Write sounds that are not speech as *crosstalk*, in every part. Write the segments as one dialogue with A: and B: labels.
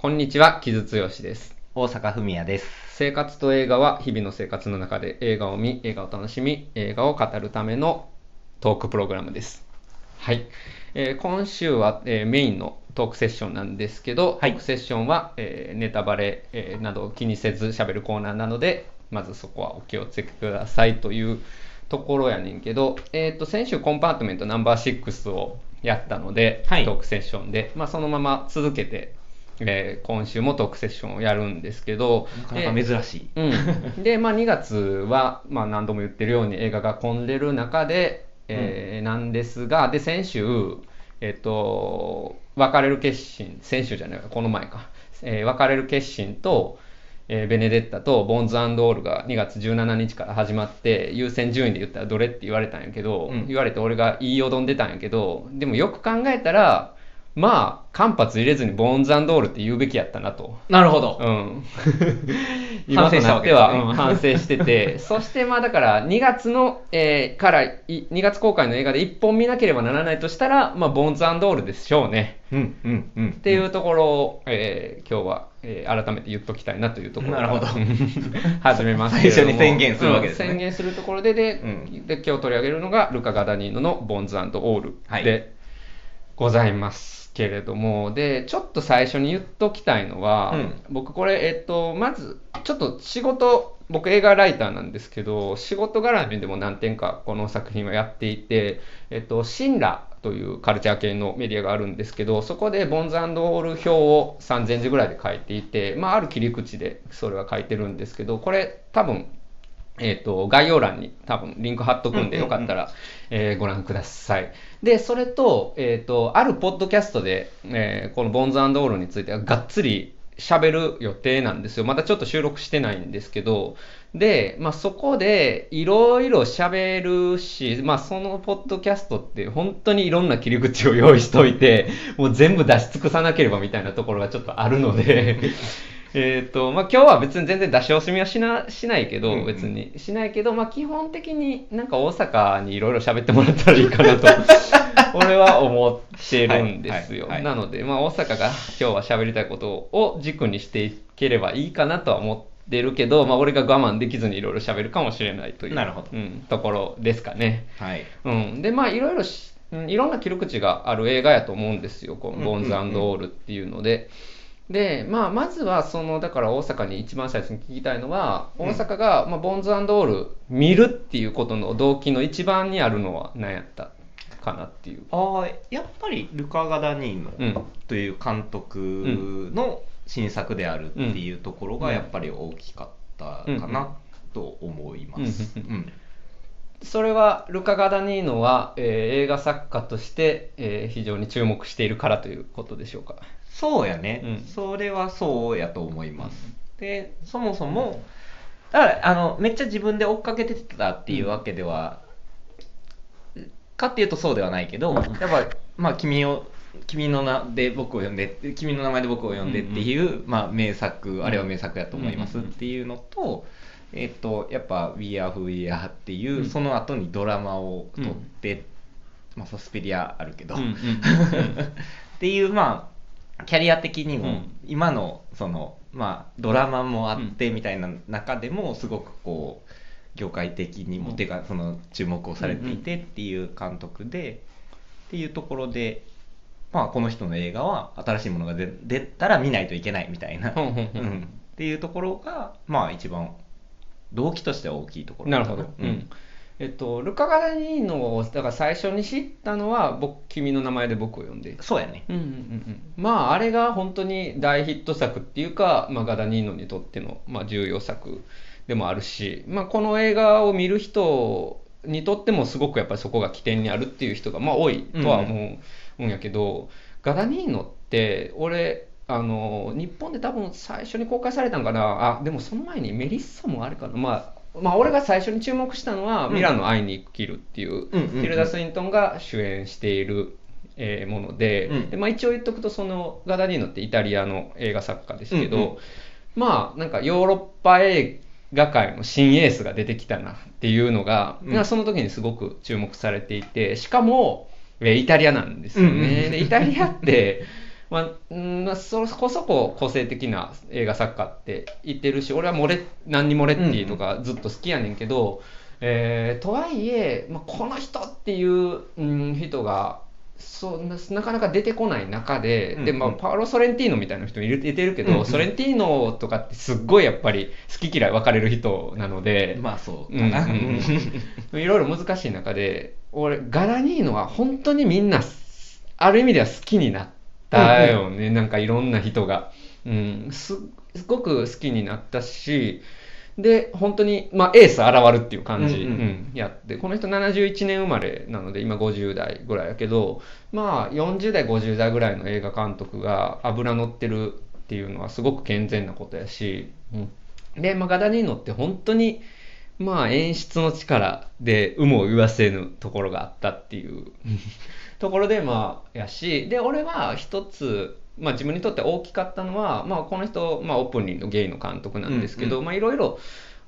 A: こんにちは、木津剛です。
B: 大阪文也です。
A: 生活と映画は日々の生活の中で映画を見、映画を楽しみ、映画を語るためのトークプログラムです。はい。えー今週は、えーメインのトークセッションなんですけど、
B: はい
A: トークセッションは、えーネタバレ、えーなどを気にせず喋るコーナーなので、まずそこはお気をつけくださいというところやねんけど、えー、と先週コンパートメントナンバー6をやったので、
B: はい
A: トークセッションで、まあ、そのまま続けて、えー今週もトークセッションをやるんですけど、
B: なかなか珍しい。
A: うん、*laughs* で、まあ、2月は、まあ、何度も言ってるように映画が混んでる中で、えーなんですがで先週、えっと別れる決心先週じゃないかこの前か、えー別れる決心と、えーベネデッタとボーンズオールが2月17日から始まって優先順位で言ったらどれって言われたんやけど、
B: うん。
A: 言われて俺が言いよどんでたんやけどでもよく考えたらまあ間髪入れずにボーンズオールって言うべきやったなと。
B: なるほど。
A: うん、*laughs*
B: 反省したわけですね。
A: 今となってはうん反省してて。*laughs* そしてまあだから2月の、えーからい2月公開の映画で1本見なければならないとしたら、まあ、ボーンズオールでしょうね。
B: うん、うん、うん。
A: っていうところを、えー今日は、えー改めて言っときたいなというところ
B: なるほど。*laughs*
A: 始めます
B: 最初に宣言するわけですね。
A: うん宣言するところでで,、
B: うん。
A: で今日取り上げるのがルカ・ガダニーノの「ボーンズオール」
B: はい。
A: でございますけれども、でちょっと最初に言っときたいのは、
B: うん。
A: 僕これ、えっと、まずちょっと仕事僕映画ライターなんですけど仕事絡みでも何点かこの作品はやっていて、えっと、シンラというカルチャー系のメディアがあるんですけどそこでボンズオール表を3000字ぐらいで書いていて、まあ、ある切り口でそれは書いてるんですけどこれ多分えっ、と、概要欄に多分リンク貼っとくんで、よかったら、えーご覧ください。で、それと、えっ、と、あるポッドキャストで、えーこのボンズオールについてはがっつり喋る予定なんですよ。まだちょっと収録してないんですけど、で、まあ、そこでいろいろ喋るし、まあ、そのポッドキャストって本当にいろんな切り口を用意しといて、もう全部出し尽くさなければみたいなところがちょっとあるので、えっと、まあ、今日は別に全然出し惜しみはしなしないけど、
B: うんうん
A: 別にしないけど、まあ、基本的になんか大阪にいろいろ喋ってもらったらいいかなと、*laughs* 俺は思ってるんですよ。なので、まあ、大阪が今日は喋りたいことを軸にしていければいいかなとは思ってるけど、まあ、俺が我慢できずにいろいろ喋るかもしれないという、
B: なるほど
A: うん、ところですかね。
B: はい。
A: うん、でまあいろいろいろんな切り口がある映画やと思うんですよこの「ボーンズオール」っていうので。でまあ、まずはそのだから大阪に一番最初に聞きたいのは
B: うん
A: 大阪が、まあ、ボーンズオール見るっていうことの動機の一番にあるのは何やった？かなっていう。
B: ああ、やっぱりルカ・ガダニーノ
A: うん
B: という監督の新作であるっていうところがやっぱり大きかったかなと思います。
A: それはルカ・ガダニーノは、えー映画作家として、えー非常に注目しているからということでしょうか？
B: そうやね、
A: うん。
B: それはそうやと思います。で、そもそも、だからあのめっちゃ自分で追っかけてたっていうわけでは、かっていうとそうではないけど、やっぱ、まあ、君を、君の名で僕を呼んで、君の名前で僕を呼んでっていう、まあ、名作、あれは名作やと思いますっていうのと、えっと、やっぱ、We Are Who We Are っていう、
A: うん。
B: その後にドラマを撮って、まあ、サスペリアあるけど、
A: うんうんうん。*laughs*
B: っていうまあキャリア的にも、
A: うん。
B: 今のそのまあドラマもあってみたいな中でもすごくこう業界的にも、
A: うん。
B: てかその注目をされていてっていう監督で、っていうところでまあこの人の映画は新しいものが出出たら見ないといけないみたいな、うんっていうところがまあ一番動機としては大きいところ
A: な。るほど。
B: う
A: うんん。えっと、ルカ・ガダニーノを、だから最初に知ったのは、僕、君の名前で僕を呼んで。
B: そうやね
A: うんうんうんうん。まあ、あれが本当に大ヒット作っていうか、まあ、ガダニーノにとっての、まあ、重要作でもあるし、まあ、この映画を見る人にとってもすごくやっぱりそこが起点にあるっていう人が、まあ、多いとは思うんやけど、ガダニーノって、俺、あの日本で多分最初に公開されたんかなあでもその前にメリッサもあれかなまあまあ俺が最初に注目したのは「
B: うん。
A: ミラノ会いに生きる」っていう、
B: う
A: ティルダ・スウィントンが主演している、えーもので,、
B: うん。
A: でまあ、一応言っとくとそのガダニーノってイタリアの映画作家ですけど、
B: うんうん。
A: まあなんかヨーロッパ映画界の新エースが出てきたなっていうのが、その時にすごく注目されていてしかも、えーイタリアなんですよね、でイタリアって *laughs* まあ、うんまあそこそこ個性的な映画作家って言ってるし、俺はモレ、何にモレッティとかずっと好きやねんけど、えーとはいえ、まあ、この人っていう、うん、人が、そうななかなか出てこない中で、
B: うん
A: でまあ、
B: うん
A: パウロ・ソレンティーノみたいな人いるいてるけど、
B: うんうん。
A: ソレンティーノとかってすっごいやっぱり好き嫌い分かれる人なので、
B: まあそう
A: うん
B: かな。
A: うんうん。いろいろ難しい中で、俺、ガラニーノは本当にみんな、ある意味では好きになったよね、なんかいろんな人が。うん、すすごく好きになったし、で、本当に、まあ、エース現るっていう感じ、
B: うんうん。
A: うん。やって、この人71年生まれなので、今50代ぐらいやけど、まあ、40代、50代ぐらいの映画監督が油乗ってるっていうのはすごく健全なことやし、うん、で、まあ、ガダニーノって本当に、まあ演出の力で有無を言わせぬところがあったっていうところでまあやしで俺は一つまあ自分にとって大きかったのはまあこの人まあオープンリーのゲイの監督なんですけど、いろいろ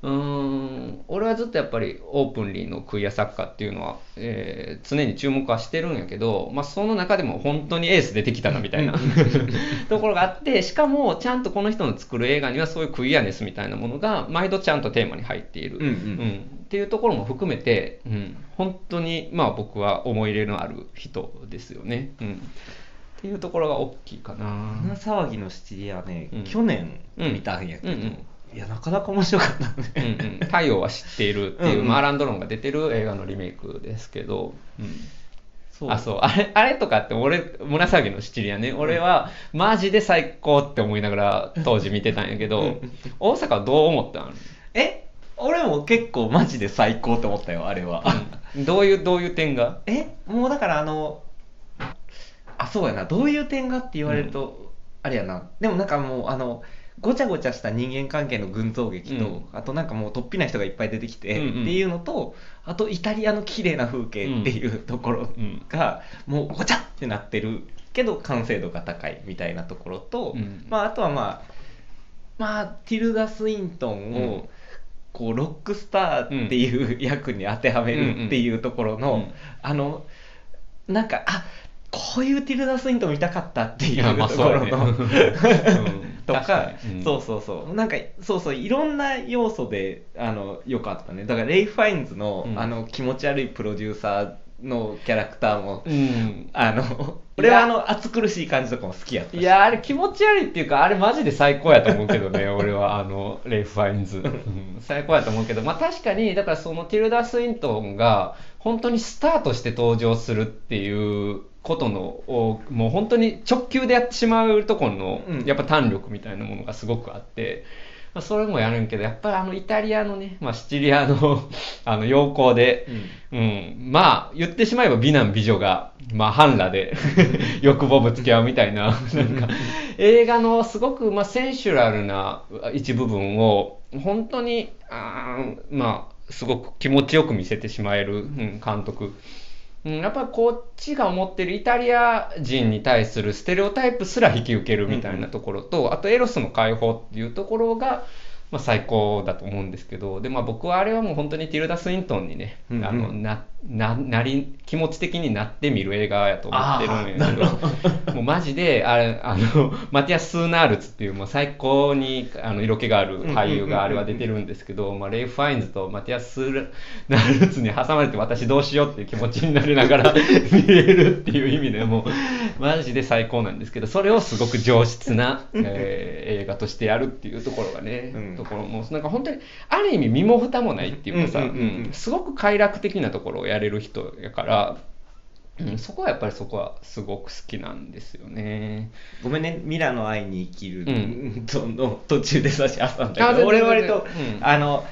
A: うーん。俺はずっとやっぱりオープンリーのクイア作家っていうのは、えー常に注目はしてるんやけど、まあ、その中でも本当にエース出てきたなみたいな *laughs* ところがあってしかもちゃんとこの人の作る映画にはそういうクイアネスみたいなものが毎度ちゃんとテーマに入っている、
B: うんうん。
A: っていうところも含めて、うん、本当にまあ僕は思い入れのある人ですよね、うん、っていうところが大きいかな。
B: 花騒ぎのシチリアね、
A: うん。
B: 去年
A: うん
B: 見たんやけど、
A: うんうん
B: いやなかなか面白かった
A: うん
B: ね、
A: うん、太陽は知っているっていう、
B: うんうん。
A: まあ、アラン・ドロンが出てる映画のリメイクですけど、うん。
B: そう。
A: あそう。あれあれとかって俺胸騒ぎのシチリアね。俺はマジで最高って思いながら当時見てたんやけど大阪はどう思ったん？
B: え？俺も結構マジで最高って思ったよあれは、
A: うん。どういうどういう点が？
B: え？もうだからあのあそうやな。どういう点がって言われると、あれやな。でもなんかもうあのごちゃごちゃした人間関係の群像劇と、
A: うん。
B: あとなんかもう突飛な人がいっぱい出てきて、
A: うんうん。
B: っていうのとあとイタリアの綺麗な風景っていうところ
A: うん。
B: が、もうごちゃってなってるけど完成度が高いみたいなところと、
A: うん。
B: まあ、あとはまあまあティルダ・スウィントン
A: うん。
B: を、こうロックスターっていう役に当てはめるっていうところの、あのなんかあこういうティルダ・スウィントン見たかったっていうところ。の、*laughs* とか
A: うん。
B: そうそうそう。なんかそうそういろんな要素であの良かったね。だからレイ・ファインズの,、
A: うん。
B: あの気持ち悪いプロデューサーのキャラクターも、
A: うん。
B: あの俺はあの暑苦しい感じとかも好きやったし。
A: いやあれ気持ち悪いっていうかあれマジで最高やと思うけどね *laughs* 俺はあのレイフ・ファインズ、うん。最高やと思うけどまあ確かにだからそのティルダ・スウィントンが本当にスターとして登場するっていうことのをもう本当に直球でやってしまうところの、
B: うん。
A: やっぱ弾力みたいなものがすごくあって、まあ、それもやるんけどやっぱりあのイタリアのね、まあ、シチリアの *laughs* あの陽光で、うん、まあ言ってしまえば美男美女が、まあ、半裸で *laughs* 欲望ぶつけ合うみたいななんか映画のすごく、まあ、センシュラルな一部分を本当にあーまあすごく気持ちよく見せてしまえる、うん、監督。うん、やっぱりこっちが思ってるイタリア人に対するステレオタイプすら引き受けるみたいなところと、あとエロスの解放っていうところが、まあ、最高だと思うんですけどで、まあ、僕はあれはもう本当にティルダ・スウィントンにね、
B: うんうん。
A: あのなななり気持ち的になって見る映画やと思ってるんやけど *laughs* もうマジであれあの *laughs* マティアス・スーナールツっていうもう最高にあの色気がある俳優があれは出てるんですけど、まあ、レイ・ファインズとマティアス・スーナールツに挟まれて私どうしようっていう気持ちになりながら *laughs* 見れるっていう意味でもうマジで最高なんですけどそれをすごく上質な、えー映画としてやるっていうところがね、
B: うん
A: ところもなんか本当にある意味身も蓋もないっていうかさ、すごく快楽的なところをやれる人やから、うん、そこはやっぱりそこはすごく好きなんですよね。
B: ごめんね、ミラの愛に生きる、
A: うん。
B: との途中で差し挟んだ
A: あ
B: けど、俺割と、
A: うん。
B: あの、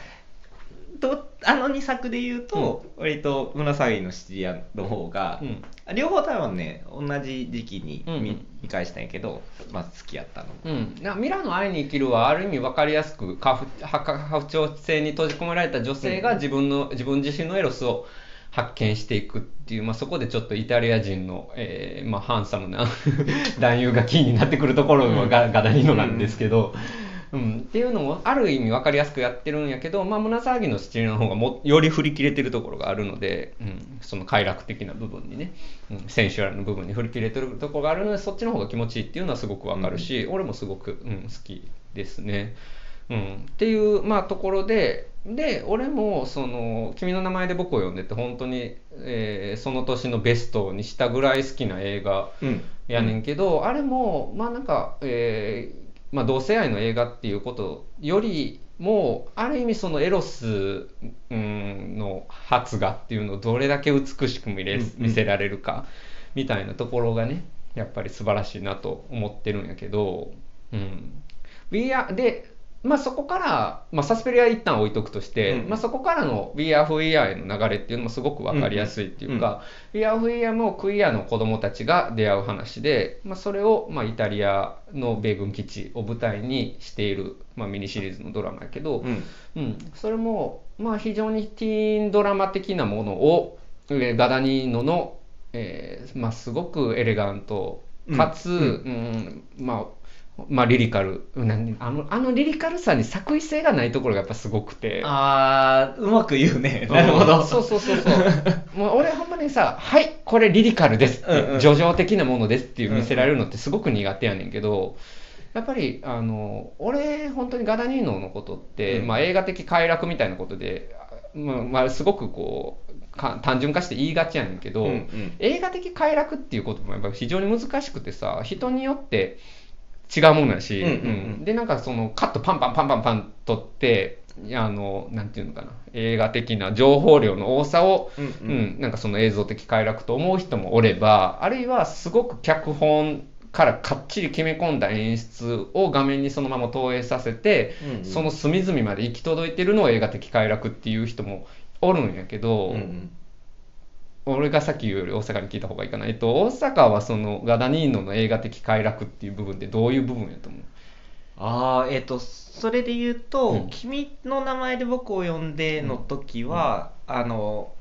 B: とあの2作で言うと、割と胸騒ぎのシチリアの方が、
A: うん。
B: 両方多分ね、同じ時期に見,、
A: うんうん。
B: 見返したんやけど、まあ好きやったの。
A: うん、なミラノ愛に生きるはある意味分かりやすく過不調性に閉じ込められた女性が自分の自分自身のエロスを発見していくっていう、まあ、そこでちょっとイタリア人の、えーまあ、ハンサムな *laughs* 男優がキーになってくるところがガガダニーノなんですけど、うん、っていうのもある意味分かりやすくやってるんやけど、まあ、胸騒ぎのシチリアの方がもより振り切れてるところがあるので、うん、その快楽的な部分にね、うん、センシュアルの部分に振り切れてるところがあるのでそっちの方が気持ちいいっていうのはすごく分かるし、俺もすごく、うん、好きですね。うん、っていう、まあ、ところでで俺もその「君の名前で僕を呼んで」って本当に、えーその年のベストにしたぐらい好きな映画
B: うん
A: やねんけど、あれもまあなんか、えーまあ、同性愛の映画っていうことよりもある意味そのエロス、うん、の発芽っていうのをどれだけ美しく見れ
B: うんうん。
A: 見せられるかみたいなところがねやっぱり素晴らしいなと思ってるんやけど、うん、We Are で、まあ、そこから、まあ、サスペリア一旦置いとくとして、
B: うん。
A: まあ、そこからの We Are Who We Are への流れっていうのもすごく分かりやすいっていうか、We Are Who We Are もクイアの子供たちが出会う話で、まあ、それを、まあ、イタリアの米軍基地を舞台にしている、まあ、ミニシリーズのドラマやけど、
B: うん。
A: うん、それも、まあ、非常にティーンドラマ的なものを、えーガダニーノの、えーまあ、すごくエレガントかつ、
B: うん。
A: うん。まあまあ、リリカル。なんあのあのリリカルさに作為性がないところがやっぱすごくて。
B: あーうまく言うね。なるほど。
A: うんそうそうそうそう。*laughs* もう俺ほんまにさ、はい、これリリカルですって、
B: うんうん。
A: 叙情的なものですっていう見せられるのってすごく苦手やねんけど、やっぱり、あの、俺、本当にガダニーノのことって、
B: うん。
A: まあ映画的快楽みたいなことで、まあ、まあ、すごくこう、か単純化して言いがちやねんけど、
B: うんうん。
A: 映画的快楽っていうこともやっぱり非常に難しくてさ、人によって違うものやし、
B: うんうんうん。
A: で、なんかそのカットパンパンパンパンパン取って、あの、なんていうのかな、映画的な情報量の多さを、
B: うん
A: う
B: うん
A: ん、なんかその映像的快楽と思う人もおれば、あるいはすごく脚本からかっちり決め込んだ演出を画面にそのまま投影させて、
B: うんうん。
A: その隅々まで行き届いてるのを映画的快楽っていう人もおるんやけど、
B: うんうん
A: 俺がさっき言うより大阪に聞いた方がいいかな。えっと、大阪はそのガダニーノの映画的快楽っていう部分ってどういう部分やと思う？
B: ああえっ、とそれで言うと、
A: うん。
B: 君の名前で僕を呼んで」の時は、あの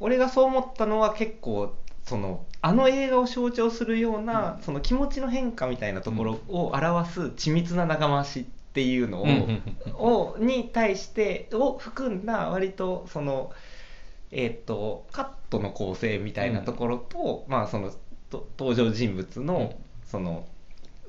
B: 俺がそう思ったのは結構そのあの映画を象徴するような、その気持ちの変化みたいなところを表す緻密な長回しっていうのを,、
A: うん。うん
B: をに対してを含んだ割とそのえっ、とカットの構成みたいなところと、まあそのと登場人物の、
A: うん。
B: その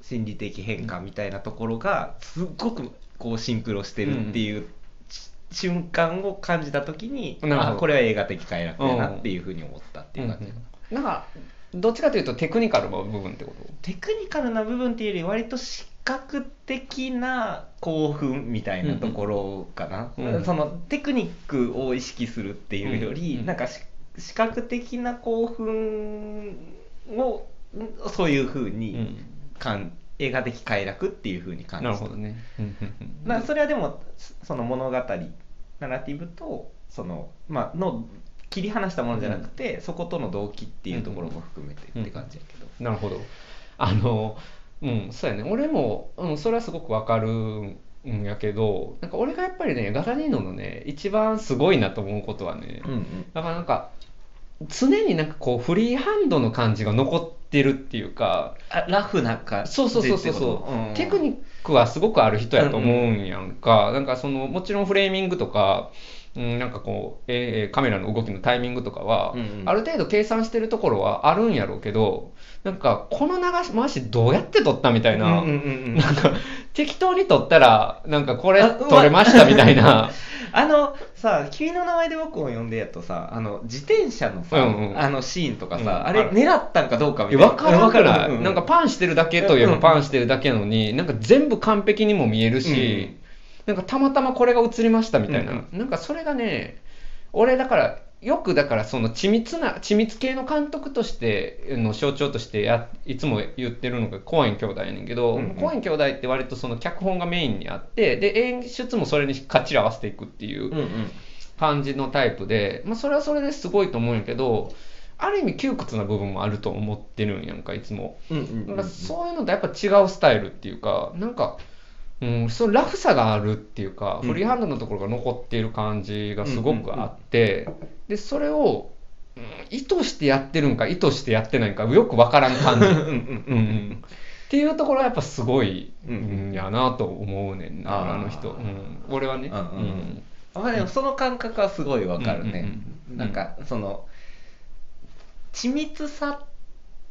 B: 心理的変化みたいなところがすっごくこうシンクロしてるっていう、し瞬間を感じた時にあこれは映画的快楽だなっていうふうに思ったっていう感じ、
A: なんか、どっちかというとテクニカルの部分ってこと？
B: テクニカルな部分っていうより割と視覚的な興奮みたいなところかな、
A: うんうん
B: そのテクニックを意識するっていうより、
A: うんうん
B: なんかし視覚的な興奮をんそういうふうにかん映画的快楽っていうふうに感じた
A: なるほどね。うんうんうん
B: なそれはでもその物語ナラティブとその、まあの切り離したものじゃなくて、そことの動機っていうところも含めてって感じやけど、
A: なるほど。あの、うん、そうやね。俺も、うん、それはすごくわかるんやけど、なんか俺がやっぱりね、ガダニーノのね、一番すごいなと思うことはね、
B: うんうん。
A: だからなんか、常になんかこう、フリーハンドの感じが残ってるっていうか、
B: あラフな感じ
A: そうそうそうそうそう、テクニックはすごくある人やと思うんやんか、なんかそのもちろんフレーミングとか、うん、なんかこう、えーカメラの動きのタイミングとかは、
B: うんうん。
A: ある程度計算してるところはあるんやろうけど、なんかこの流し回しどうやって撮ったみたいな、
B: うんうんうんうん。
A: なんか適当に撮ったら、なんかこれ
B: あ
A: 撮れましたみたいな。*laughs*
B: あのさ「君の名前で僕を呼んで」やとさあの自転車のさ、
A: うんうん。
B: あのシーンとかさ、
A: うん。
B: あれ狙ったんかどうかみたいな。
A: わからんくない、
B: うう
A: なんかパンしてるだけといえばパンしてるだけなのに、なんか全部完璧にも見えるし、なんかたまたまこれが映りましたみたいな、
B: うん
A: なんかそれがね、俺だから、よくだからその緻密な、緻密系の監督としての象徴としてやいつも言ってるのがコーエン兄弟やねんけど、
B: うんうん。
A: コーエン兄弟って割とその脚本がメインにあって、で、演出もそれにかっちり合わせていくっていう感じのタイプで、まあ、それはそれですごいと思うんやけど、ある意味窮屈な部分もあると思ってるんやんか、いつも。からそういうのとやっぱ違うスタイルっていうか、なんか、うん、そのラフさがあるっていうか、
B: うん。
A: フリーハンドのところが残っている感じがすごくあって、で、それを、うん意図してやってるんか、意図してやってないんか、よくわからん感じ。*laughs*
B: うんうん
A: うんうん。っていうところはやっぱすごい、
B: う
A: うん。ん、やなと思うねんな
B: あ
A: の人、うん、俺はね、
B: うんまあでもその感覚はすごいわかるね、なんかその緻密さ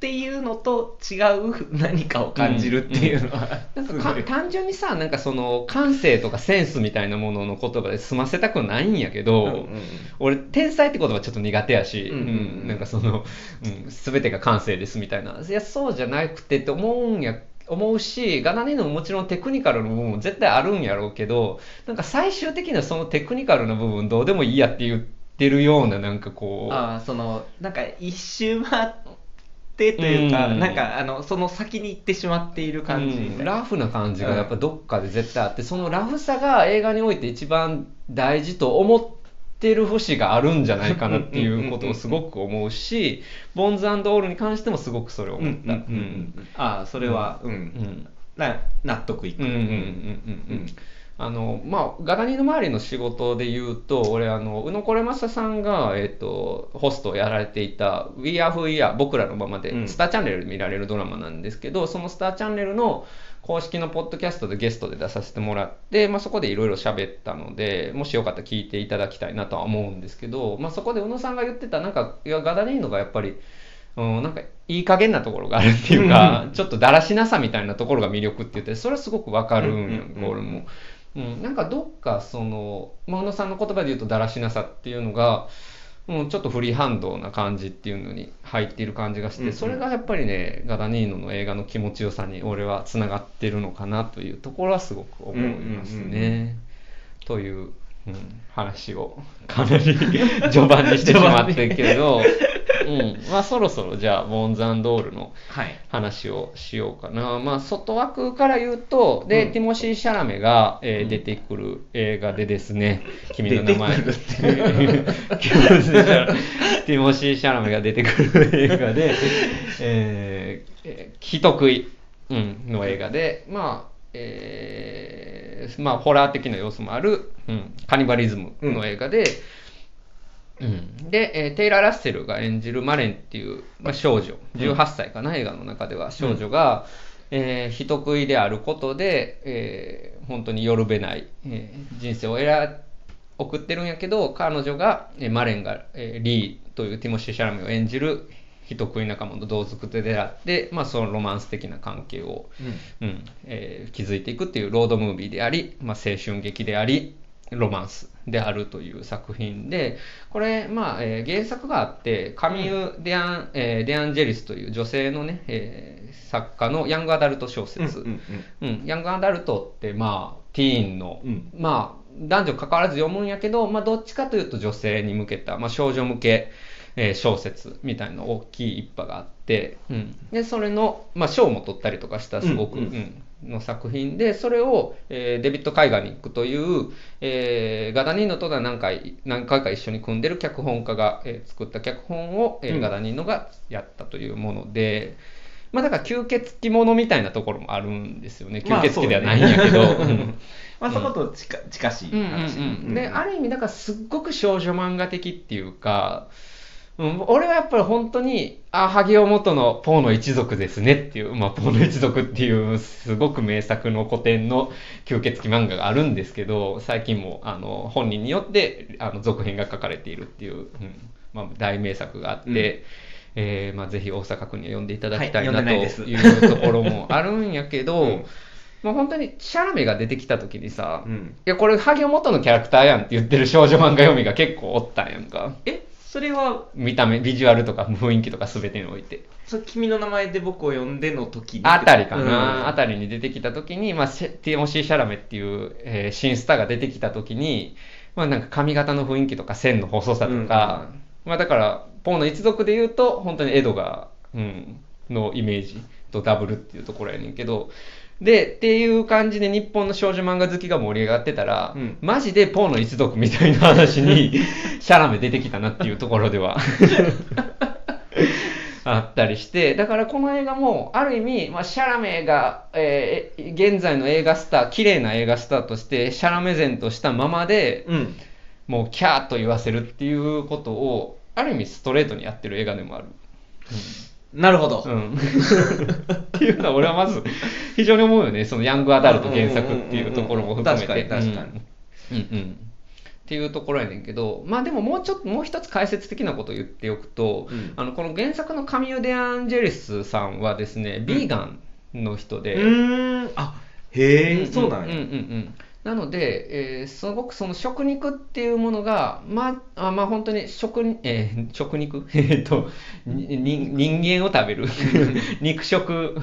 B: っていうのと違う何かを感じるっていうのは、
A: なんか単純にさなんかその感性とかセンスみたいなものの言葉で済ませたくないんやけど、
B: うんうんうん。
A: 俺天才って言葉ちょっと苦手やし、
B: うんうんうん。
A: なんかその、うん、全てが感性ですみたいな。いやそうじゃなくてって思うんや思うしガナニーノももちろんテクニカルの部分も絶対あるんやろうけどなんか最終的にはそのテクニカルな部分どうでもいいやって言ってるようななんかこう。
B: ああそのなんか一周回ってというか、
A: うん。
B: なんかあのその先に行ってしまっている感じみたいな、
A: うん。ラフな感じがやっぱどっかで絶対あって、そのラフさが映画において一番大事と思ってる節があるんじゃないかなっていうことをすごく思うし、ボンズオールに関してもすごくそれを思った。
B: うん。うん。うん。うん。ああそれはうん、
A: うん。
B: な納得いく、
A: うんうんうんうんうんあのまあ、ガダニの周りの仕事で言うと、俺、あの宇野これまささんが、えっとホストをやられていた We Are Who We Are 僕らのままで、
B: うん。
A: スターチャンネルで見られるドラマなんですけど、そのスターチャンネルの公式のポッドキャストでゲストで出させてもらって、まあ、そこでいろいろ喋ったので、もしよかったら聞いていただきたいなとは思うんですけど、まあ、そこで宇野さんが言ってた、なんか、いやガダニーノがやっぱり、うん、なんかいい加減なところがあるっていうか、ちょっとだらしなさみたいなところが魅力って言って、それはすごくわかるんや
B: うん
A: 俺も。うん、なんかどっかその、まあ、宇野さんの言葉で言うとだらしなさっていうのが、うん、ちょっとフリーハンドな感じっていうのに入っている感じがして、
B: うんうん。
A: それがやっぱりね、ガダニーノの映画の気持ちよさに俺はつながってるのかなというところはすごく思いますね。
B: うんうんうん。
A: という、うん、話をかなり *laughs* 序盤にしてしまってるけど、うん、まあそろそろじゃあ、ボンズドールの
B: はい。
A: 話をしようかな。まあ、外枠から言うと、で、
B: うん。
A: ティモシー・シャラメが、えー
B: うん。
A: 出てくる映画でですね、*laughs* 君の名前。*laughs* ティモシー・シャラメが出てくる映画で、えーえー人食い、うん、の映画で、まあ、えーまあ、ホラー的な要素もある、うん、カニバリズムの映画で、うん、で、えーテイラー・ラッセルが演じるマレンっていう、まあ、少女、18歳かな、映画の中では少女が、えー人食いであることで、えー本当によるべない、えー人生を選送ってるんやけど、彼女が、えーマレンが、えーリーというティモシー・シャラメを演じる人食い仲間と同族で出会って、まあ、そのロマンス的な関係を、うん。えー築いていくっていうロードムービーであり、まあ、青春劇でありロマンスであるという作品でこれ、まあえー原作があってカミュ・デアン,、えーデアンジェリスという女性のね、えー作家のヤングアダルト小説、
B: うん。
A: うんヤングアダルトってまあティーンの、
B: うん。
A: まあ男女関わらず読むんやけど、まあ、どっちかというと女性に向けた、まあ、少女向け、えー小説みたいな大きい一派があって、うん、でそれの、まあ、賞も取ったりとかしたすごく、
B: うん。うん
A: うんの作品でそれを、えーデビッド・カイガニックという、えーガダニーノとは何回何回か一緒に組んでる脚本家が、えー作った脚本を、えー
B: うん。
A: ガダニーノがやったというもので。まあだから吸血鬼ものみたいなところもあるんですよね。
B: まあ
A: 吸血鬼ではないんやけど。
B: そうだね。
A: うん。*laughs*
B: まあそこと近近しい
A: うんうん
B: 話
A: うん、である意味だからすっごく少女漫画的っていうか、うん、俺はやっぱり本当にあ萩尾元のポーの一族ですねっていう、まあ、ポーの一族っていうすごく名作の古典の吸血鬼漫画があるんですけど最近もあの本人によってあの続編が書かれているっていう、うんまあ、大名作があって。
B: うん
A: えーまあ、ぜひ大阪君には読んでいただきたい
B: はい
A: なというところもあるんやけど、*laughs*
B: うん
A: まあ、本当にシャラメが出てきた時にさ、
B: うん
A: いや、これ、ハゲ元のキャラクターやんって言ってる少女漫画読みが結構おったんやんか。
B: え？それは
A: 見た目、ビジュアルとか雰囲気とか全てにおいて。
B: そ君の名前で僕を呼んでの時に。
A: あたりかな、
B: うん。
A: あたりに出てきた時に、まあ、ティモシー・シャラメっていう、えー新スターが出てきた時に、まあなんか髪型の雰囲気とか線の細さとか、まあだから、ポーの一族で言うと、本当にエドガー、うん、のイメージとダブルっていうところやねんけど、で、っていう感じで日本の少女漫画好きが盛り上がってたら、
B: うん。
A: マジでポーの一族みたいな話に *laughs* シャラメ出てきたなっていうところでは *laughs* あったりして、だからこの映画も、ある意味、まあ、シャラメが、えー現在の映画スター、綺麗な映画スターとして、シャラメ前としたままで、
B: うん。
A: もうキャーと言わせるっていうことを、ある意味ストレートにやってる映画でもある。
B: なるほど、
A: うん、っていうのは俺はまず非常に思うよね。そのヤングアダルト原作っていうところも含めて。
B: 確かに確かに。
A: うん。うんうん。っていうところやねんけど。まあでももうちょっともう一つ解説的なことを言っておくと、
B: うん。
A: あのこの原作のカミュ・デ・アンジェリスさんはですね、ビーガンの人で、
B: うーん。あへえ、
A: ん。
B: そうなんや、
A: うんうんうんなので、えーすごくその食肉っていうものが、まあ、あまあ本当に食に、えー食肉？*laughs* えっと、に人人間を食べる。*laughs* 肉食、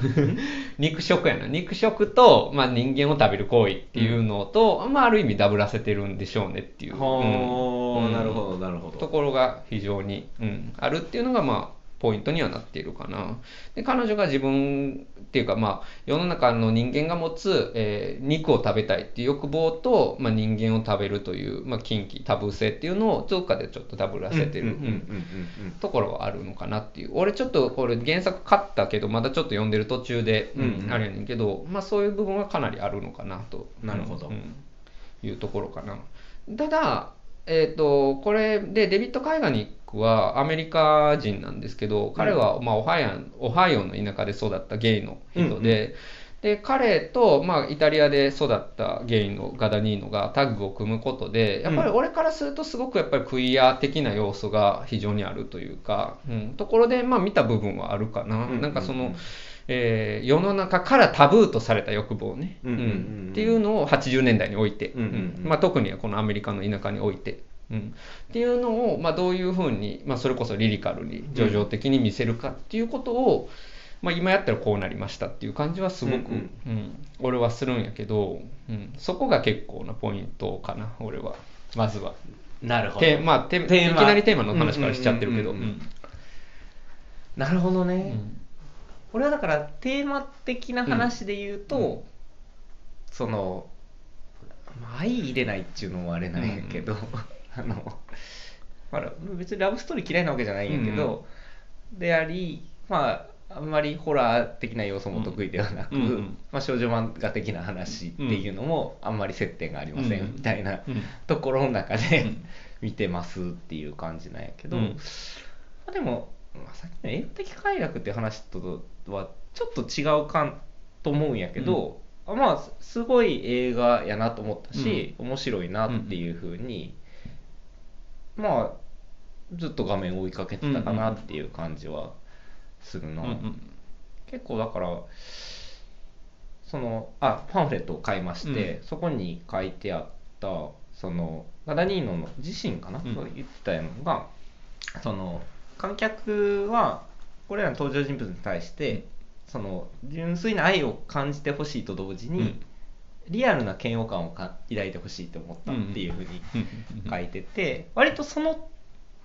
A: 肉食やな。肉食と、まあ人間を食べる行為っていうのと、まあある意味ダブらせてるんでしょうねっていう。
B: はあ、
A: うん。
B: なるほどなるほど。
A: ところが非常に、うん、あるっていうのが、まあ、ポイントにはなっているかな。で彼女が自分っていうか、まあ、世の中の人間が持つ、えー肉を食べたいっていう欲望と、まあ、人間を食べるという、まあ、禁忌タブー性っていうのをどっかでちょっとダブらせてる、ところはあるのかなっていう。俺ちょっとこれ原作買ったけどまだちょっと読んでる途中で、うん
B: うんうん。
A: あれやねんけど、まあ、そういう部分はかなりあるのかなと。
B: なるほど。
A: うん。いうところかな。ただえっ、とこれでデビッド・カイガニックはアメリカ人なんですけど彼は、まあ、オハイアンオハイオの田舎で育ったゲイの人で、で彼と、まあ、イタリアで育ったゲイのガダニーノがタッグを組むことでやっぱり俺からするとすごくやっぱりクイア的な要素が非常にあるというか、うん、ところで、まあ、見た部分はあるかな、
B: うん
A: なんかその、
B: うん
A: えー世の中からタブーとされた欲望ね、
B: うんうんうん。うん。
A: っていうのを80年代において、
B: うんうんうん。
A: まあ、特にはこのアメリカの田舎において。うん、っていうのを、まあ、どういうふうに、まあ、それこそリリカルに叙情的に見せるかっていうことを、まあ、今やったらこうなりましたっていう感じはすごく、
B: うん
A: うん。俺はするんやけど、うん、そこが結構なポイントかな俺は。まずは。
B: なるほど。
A: てまあ、て
B: テーマ。
A: いきなりテーマの話からしちゃってるけど。
B: うんうんうんうん。なるほどね、
A: うん
B: 俺はだからテーマ的な話で言うと、
A: うん。
B: そのまあ相入れないっていうのもあれなんやけど、*laughs* あのまあ別にラブストーリー嫌いなわけじゃないんやけど、でありまああんまりホラー的な要素も得意ではなく、
A: うんうん。
B: まあ、少女漫画的な話っていうのもあんまり接点がありません
A: うん
B: みたいな
A: うん。
B: ところの中で、
A: うん。
B: 見てますっていう感じなんやけど、
A: うん。
B: まあ、でも、まあ、さっきの映画的快楽って話とはちょっと違うかと思うんやけど、あまあすごい映画やなと思ったし、面白いなっていうふうに、まあずっと画面を追いかけてたかなっていう感じはするな、結構だからそのあパンフレットを買いまして、
A: う
B: そこに書いてあったそのガダニーノの自身かな、
A: うん。
B: そう言ってたのがその観客はこれらの登場人物に対してその純粋な愛を感じてほしいと同時に、
A: うん。
B: リアルな嫌悪感をか抱いてほしいと思ったっていうふうに
A: うん。
B: 書いてて割とその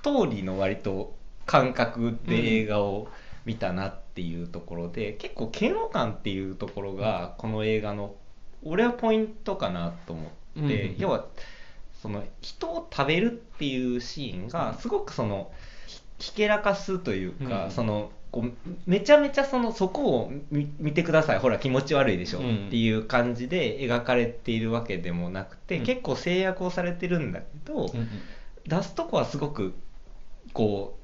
B: 通りの割と感覚で映画を見たなっていうところで、結構嫌悪感っていうところがこの映画の俺はポイントかなと思って、
A: うん。
B: 要はその人を食べるっていうシーンがすごくそのひひけらかすというか、
A: うん。
B: そのこうめちゃめちゃそのそこを見見てください。ほら気持ち悪いでしょ、
A: うん。
B: っていう感じで描かれているわけでもなくて、
A: うん。
B: 結構制約をされてるんだけど、出すとこはすごくこ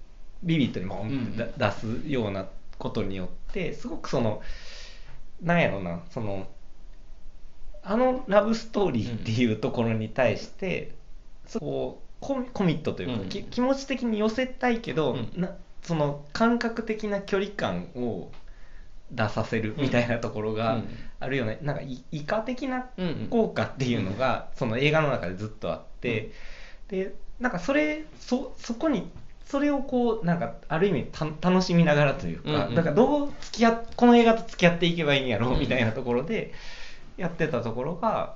B: うビビッドにボンってだ出すようなことによってすごくそのなんやろなそのあのラブストーリーっていうところに対して、そうコミコミットというか、
A: うん。
B: き気持ち的に寄せたいけど、
A: うん。
B: なその感覚的な距離感を出させるみたいなところが
A: うん。
B: あるよね、なんかいイカ的な
A: うんうん
B: 効果っていうのがその映画の中でずっとあって、でなんかそれそそこにそれをこうなんかある意味た楽しみながらというか、
A: うんうん
B: だからどう付き合っこの映画と付き合っていけばいいんやろ
A: う
B: みたいなところでやってたところが、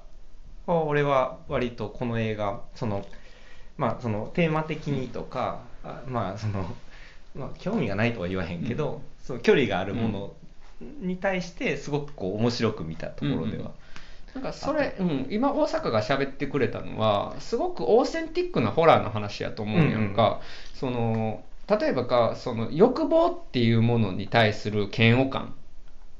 B: あ俺は割とこの映画そのまあそのテーマ的にとか、あまあそのまあ興味がないとは言わへんけど、その距離があるものに対してすごくこう面白く見たところでは。
A: なんかそれ、うん、今大阪が喋ってくれたのはすごくオーセンティックなホラーの話やと思うやんか、その例えばかその欲望っていうものに対する嫌悪感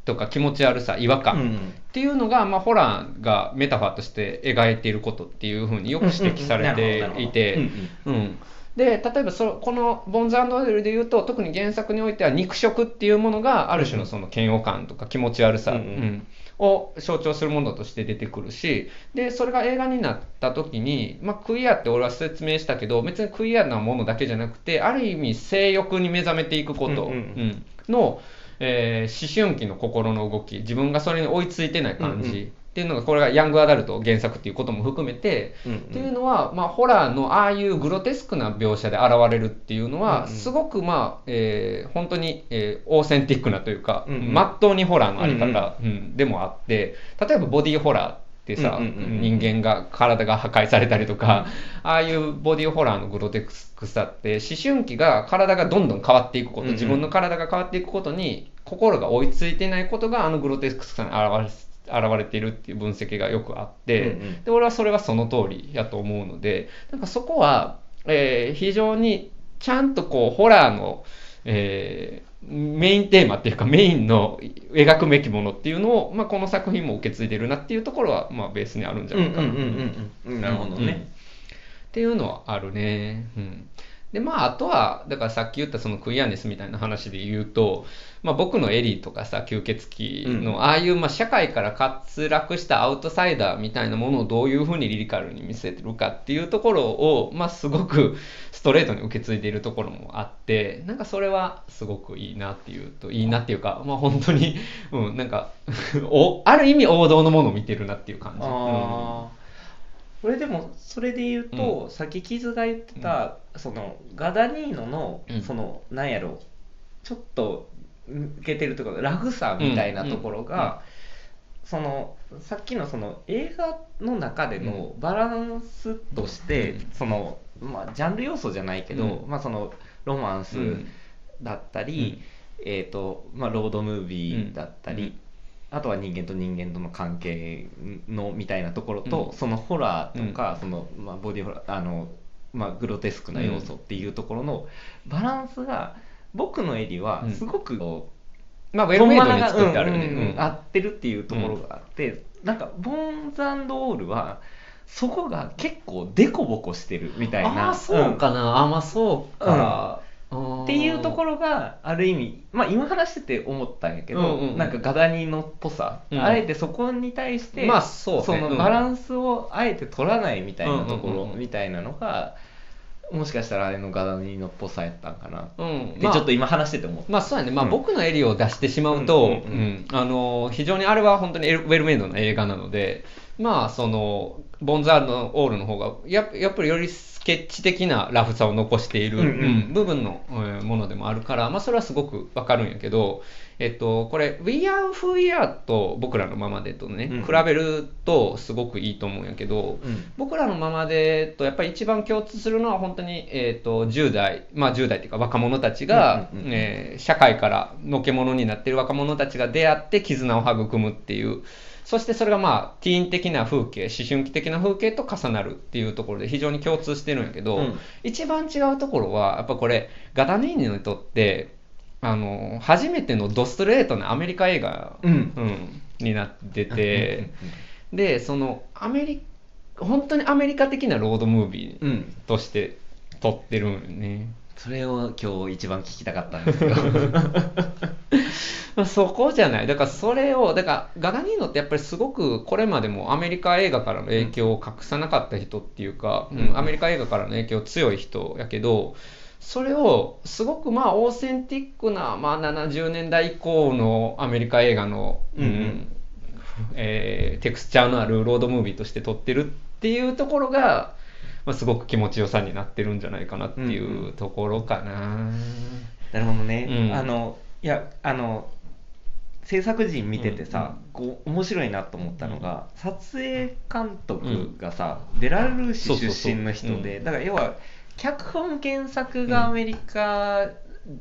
A: とか気持ち悪さ違和感、
B: うん。
A: っていうのが、まあ、ホラーがメタファーとして描いていることっていうふうによく指摘されていて、うんで例えばそこのボンズオイルで言うと特に原作においては肉食っていうものがある種のその嫌悪感とか気持ち悪さ、
B: うんうん。
A: うん。を象徴するものとして出てくるしでそれが映画になった時に、まあ、クイアって俺は説明したけど別にクイアなものだけじゃなくてある意味性欲に目覚めていくこと、
B: うんうん。
A: うん。の、えー思春期の心の動き自分がそれに追いついてない感じ、
B: うんうん。
A: っていうのがこれがヤングアダルト原作っていうことも含めて、
B: うんうん。
A: っていうのは、まあ、ホラーのああいうグロテスクな描写で現れるっていうのは、
B: うんうん。
A: すごくまあ、えー本当に、えーオーセンティックなというか、
B: うんうん。
A: まっとうにホラーのあり方、うんでもあって例えばボディーホラーってさ、人間が体が破壊されたりとか、ああいうボディーホラーのグロテスクさって思春期が体がどんどん変わっていくこと、自分の体が変わっていくことに心が追いついてないことがあのグロテスクさに現れ現れているっていう分析がよくあって、
B: うんうん。
A: で俺はそれはその通りやと思うのでなんかそこは、えー非常にちゃんとこうホラーの、えーメインテーマっていうかメインの描くべきものっていうのを、まあ、この作品も受け継いでるなっていうところは、まあ、ベースにあるんじゃないかな、
B: なるほど
A: うん
B: ね。
A: っていうのはあるね。うん。で、まあ、あとは、だからさっき言ったそのクイアネスみたいな話で言うと、まあ僕のエリーとかさ、吸血鬼の、
B: うん。
A: ああいう、まあ社会から滑落したアウトサイダーみたいなものをどういうふうにリリカルに見せてるかっていうところを、まあすごくストレートに受け継いでいるところもあって、なんかそれはすごくいいなっていうと、いいなっていうか、まあ本当に、うん、なんか *laughs* お、ある意味王道のものを見てるなっていう感じ。
B: ああ、これでもそれで言うと、さっきキズが言ってた、そのガダニーノの、
A: うん。
B: そのなんやろちょっと抜けてるところラフさみたいなところが、そのさっきのその映画の中でのバランスとして、
A: うん
B: そのまあジャンル要素じゃないけど、
A: うん。
B: まあそのロマンス
A: うん。
B: だったり、えっ、とまあロードムービーだったり、
A: うん。
B: あとは人間と人間との関係のみたいなところと、
A: うん。
B: そのホラーとか、そのまあ、ボディホラーあの、まあ、グロテスクな要素っていうところのバランスが僕のエリは
A: うん。
B: すごくこう、
A: まあ、ウェルメイドに作ってあるよね。
B: うんうん合ってるっていうところがあって、なんかボーンズオールはそこが結構デコボコしてるみたいな。
A: ああ、そうかな。あ、まあそうか。
B: っていうところがある意味、まあ、今話してて思ったんやけど、
A: うんうんうん。
B: なんかガダニのっぽさ、
A: うん。
B: あえてそこに対して、
A: まあそうね。うん。
B: のバランスをあえて取らないみたいなところみたいなのが、もしかしたらあれのガダニのっぽさやったんかな、
A: うん。
B: でちょっと今話してて思った。
A: まあそうやね、まあ、
B: うん。
A: 僕のエリを出してしまうと、
B: うんうんうん。
A: うん。あの非常にあれは本当にエルウェルメイドな映画なので、まあ、そのボンザールのオールの方がややっぱりよりスケッチ的なラフさを残している、
B: うんうん。
A: うん部分の、えーものでもあるから、まあ、それはすごくわかるんやけど、えっと、これ「We Are Who We Are」と「僕らのままで」とね、
B: うん。
A: 比べるとすごくいいと思うんやけど、
B: うん。
A: 僕らのままでとやっぱり一番共通するのは本当に、えー、と10代まあ10代っていうか若者たちが、
B: うんうんうん
A: えー社会からのけ者になっている若者たちが出会って絆を育むっていうそしてそれがまあティーン的な風景思春期的な風景と重なるっていうところで非常に共通してるんやけど、
B: うん。
A: 一番違うところはやっぱこれガダニーニにとってあの初めてのドストレートなアメリカ映画、
B: うん。
A: うんになってて。でそのアメリ本当にアメリカ的なロードムービー
B: うん。
A: として撮ってるんよね、
B: それを今日一番聞きたかったんですよ。
A: ま *laughs* あそこじゃない。だからそれをだからガガニーノってやっぱりすごくこれまでもアメリカ映画からの影響を隠さなかった人っていうか、
B: うん。
A: うんアメリカ映画からの影響強い人やけどそれをすごくまあオーセンティックな、まあ、70年代以降のアメリカ映画の、
B: うんうん。
A: えーテクスチャーのあるロードムービーとして撮ってるっていうところが、まあ、すごく気持ちよさになってるんじゃないかなってい
B: うんう
A: うところかな。
B: なるほどね、
A: うん。
B: あのいやあの制作陣見ててさ、こう面白いなと思ったのが、撮影監督がさ、ベラルーシ出身の人で
A: そう。そうそううん。
B: だから要は脚本原作がアメリカ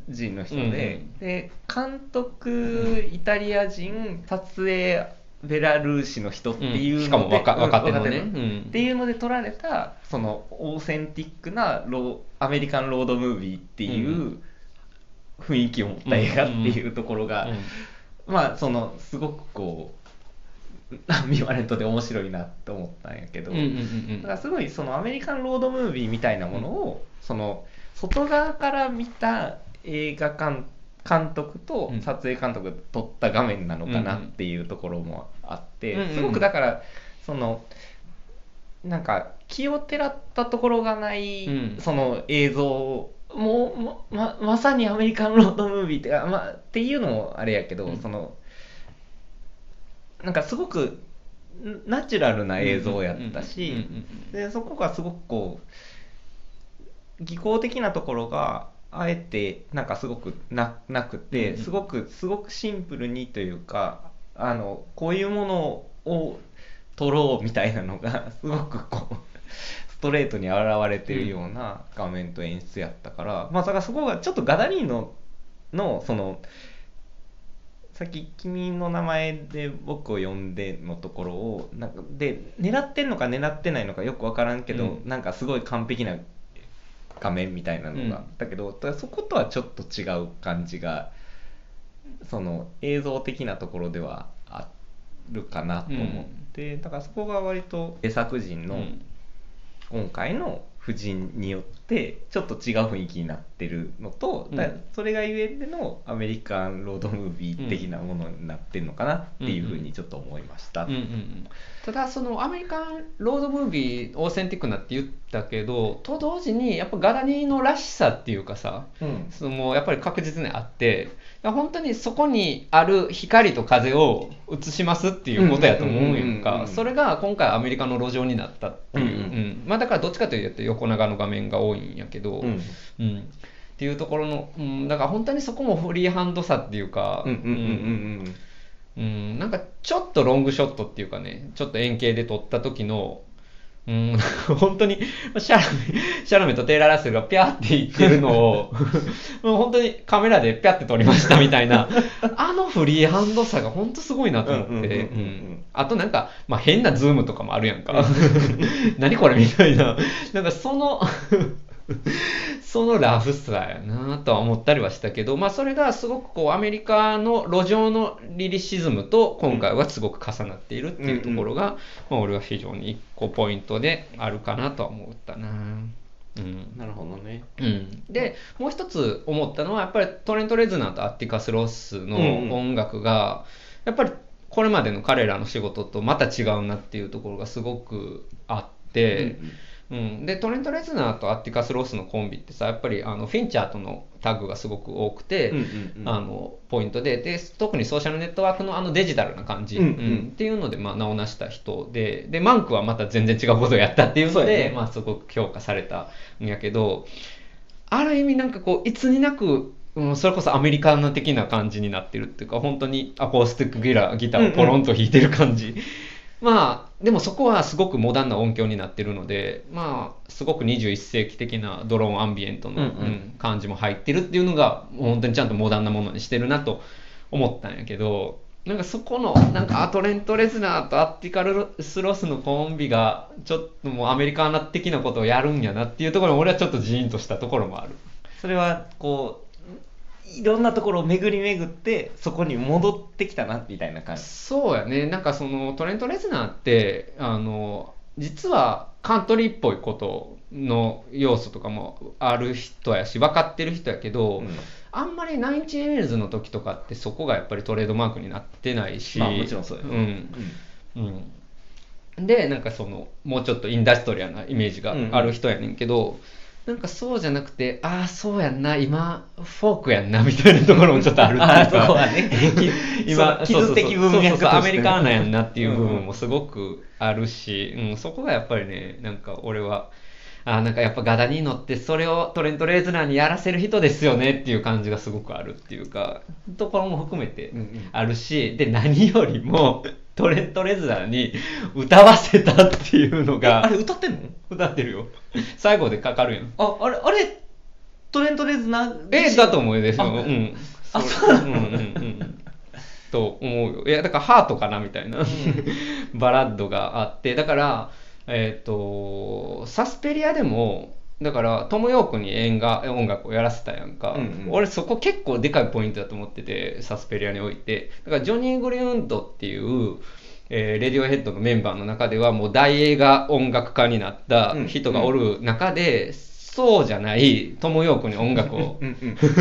B: 人の人で,、
A: うん。
B: で監督イタリア人撮影ベラルーシの人っていうので、
A: うん。しかも若
B: うん
A: 若手のね。
B: 若
A: うん。
B: っていうので撮られたそのオーセンティックなローアメリカンロードムービーっていう雰囲気を持った映画っていうところが、
A: うん。
B: まあそのすごくこ *laughs* アンビバレントで面白いなって思ったんやけど、
A: うんうんうん
B: だからすごいそのアメリカンロードムービーみたいなものを、その外側から見た映画監監督と
A: うん。
B: 撮影監督が撮った画面なのかなっていうところもあって、
A: うんうん
B: すごくだからそのなんか気をてらったところがない、
A: うん。
B: その映像もうまままさにアメリカンロードムービーってか、まあ、っていうのもあれやけど、
A: うん。
B: そのなんかすごくナチュラルな映像やったし、でそこがすごくこう技巧的なところがあえてなんかすごくななくて、すごくすごくシンプルにというかあのこういうものを撮ろうみたいなのがすごくこうストレートに現れてるような画面と演出やったから、まあだからそこがちょっとガダリーノのそのさっき「君の名前で僕を呼んで」のところをなんかで狙ってんのか狙ってないのかよく分からんけど、
A: うん。
B: なんかすごい完璧な画面みたいなのがあったけど、だそことはちょっと違う感じがその映像的なところではあるかなと思って、だからそこが割と制作陣の
A: うん。
B: 今回の夫人によってちょっと違う雰囲気になってるのと、だ
A: うん
B: それがゆえでのアメリカンロードムービー的なものになってるのかなっていうふうにちょっと思いました。
A: うんうんうん。ただそのアメリカンロードムービーオーセンティックなって言ったけどと同時にやっぱガラニーのらしさっていうかさ
B: うん。
A: そのやっぱり確実にあって本当にそこにある光と風を映しますっていうことやと思うんやんか。それが今回アメリカの路上になったっていう、
B: うんうん。
A: うん。まあ、だからどっちかというと横長の画面が多いんやけど、
B: うん。
A: うんっていうところの、うん、だから本当にそこもフリーハンドさっていうか、
B: うん
A: なんかちょっとロングショットっていうかね、ちょっと円形で撮った時の、うん、*laughs* 本当にシャラメ、シャラメとテイラー・ラッセルがピャーって言ってるのを、も *laughs* う本当にカメラでピャって撮りましたみたいな、あのフリーハンドさが本当すごいなと思って、あとなんか、まあ、変なズームとかもあるやんか。*laughs* 何これみたいな。なんかその、*laughs* そのラフさやなとは思ったりはしたけど、まあそれがすごくこうアメリカの路上のリリシズムと今回はすごく重なっているっていうところが、まあ俺は非常に一個ポイントであるかなとは思ったな。うん。
B: なるほどね。
A: うん、でもう一つ思ったのはやっぱりトレント・レズナーとアッティカス・ロスの音楽がやっぱりこれまでの彼らの仕事とまた違うなっていうところがすごくあって、うん、でトレント・レズナーとアッティカス・ロスのコンビってさやっぱりあのフィンチャーとのタッグがすごく多くて、
B: うんうんうん
A: あのポイントでで特にソーシャルネットワークのあのデジタルな感じ、
B: うんうん
A: っていうので、まあ、名を成した人ででマンクはまた全然違うことをやったっていうので、
B: ね
A: まあ、すごく評価されたんやけどある意味なんかこういつになく、うん、それこそアメリカン的な感じになってるっていうか本当にアコースティックギラギターをポロンと弾いてる感じ、まあでもそこはすごくモダンな音響になってるのでまあすごく21世紀的なドローンアンビエントの、
B: うん
A: 感じも入ってるっていうのが本当にちゃんとモダンなものにしてるなと思ったんやけどなんかそこのなんかアトレント・レズナーとアッティカルス・ロスのコンビがちょっともうアメリカーナ的なことをやるんやなっていうところに俺はちょっとジーンとしたところもある。
B: それはこういろんなところを巡り巡ってそこに戻ってきたなみたいな感じ。
A: そうやね。なんかそのトレント・レズナーってあの実はカントリーっぽいことの要素とかもある人やし分かってる人やけど、
B: うん。
A: あんまりナインチネイルズの時とかってそこがやっぱりトレードマークになってないし、
B: まあもちろんそうやね。
A: うん。うん、でなんかそのもうちょっとインダストリアなイメージがある人やねんけど、なんかそうじゃなくてああそうやんな今フォークやんなみたいなところもちょっとあるっていうか。*laughs*
B: あそこはね。
A: 今
B: 傷的文脈として
A: そうそうそうアメリカーナやんなっていう部分もすごくあるし、うんそこがやっぱりねなんか俺はあーなんかやっぱガダニーノってそれをトレント・レーズナーにやらせる人ですよねっていう感じがすごくあるっていうかところも含めて
B: うんうん
A: あるし、で何よりもトレント・レズナーに歌わせたっていうのが
B: あれ歌ってんの？
A: 歌ってるよ。最後でかかるやん。
B: ああれあれトレント・レズナー？
A: えだと思うですよ。
B: あ
A: うん。
B: あ
A: そう。うんうんうん。と思うよ。いや、だからハートかなみたいな、*laughs* バラッドがあって、だから、えっ、と、サスペリアでも、だからトム・ヨークに演画音楽をやらせたやんか、
B: うんうん。
A: 俺そこ結構でかいポイントだと思っててサスペリアにおいて。だからジョニー・グリウンドっていうえーレディオヘッドのメンバーの中ではもう大映画音楽家になった人がおる中で、そうじゃないトム・ヨークに音楽を。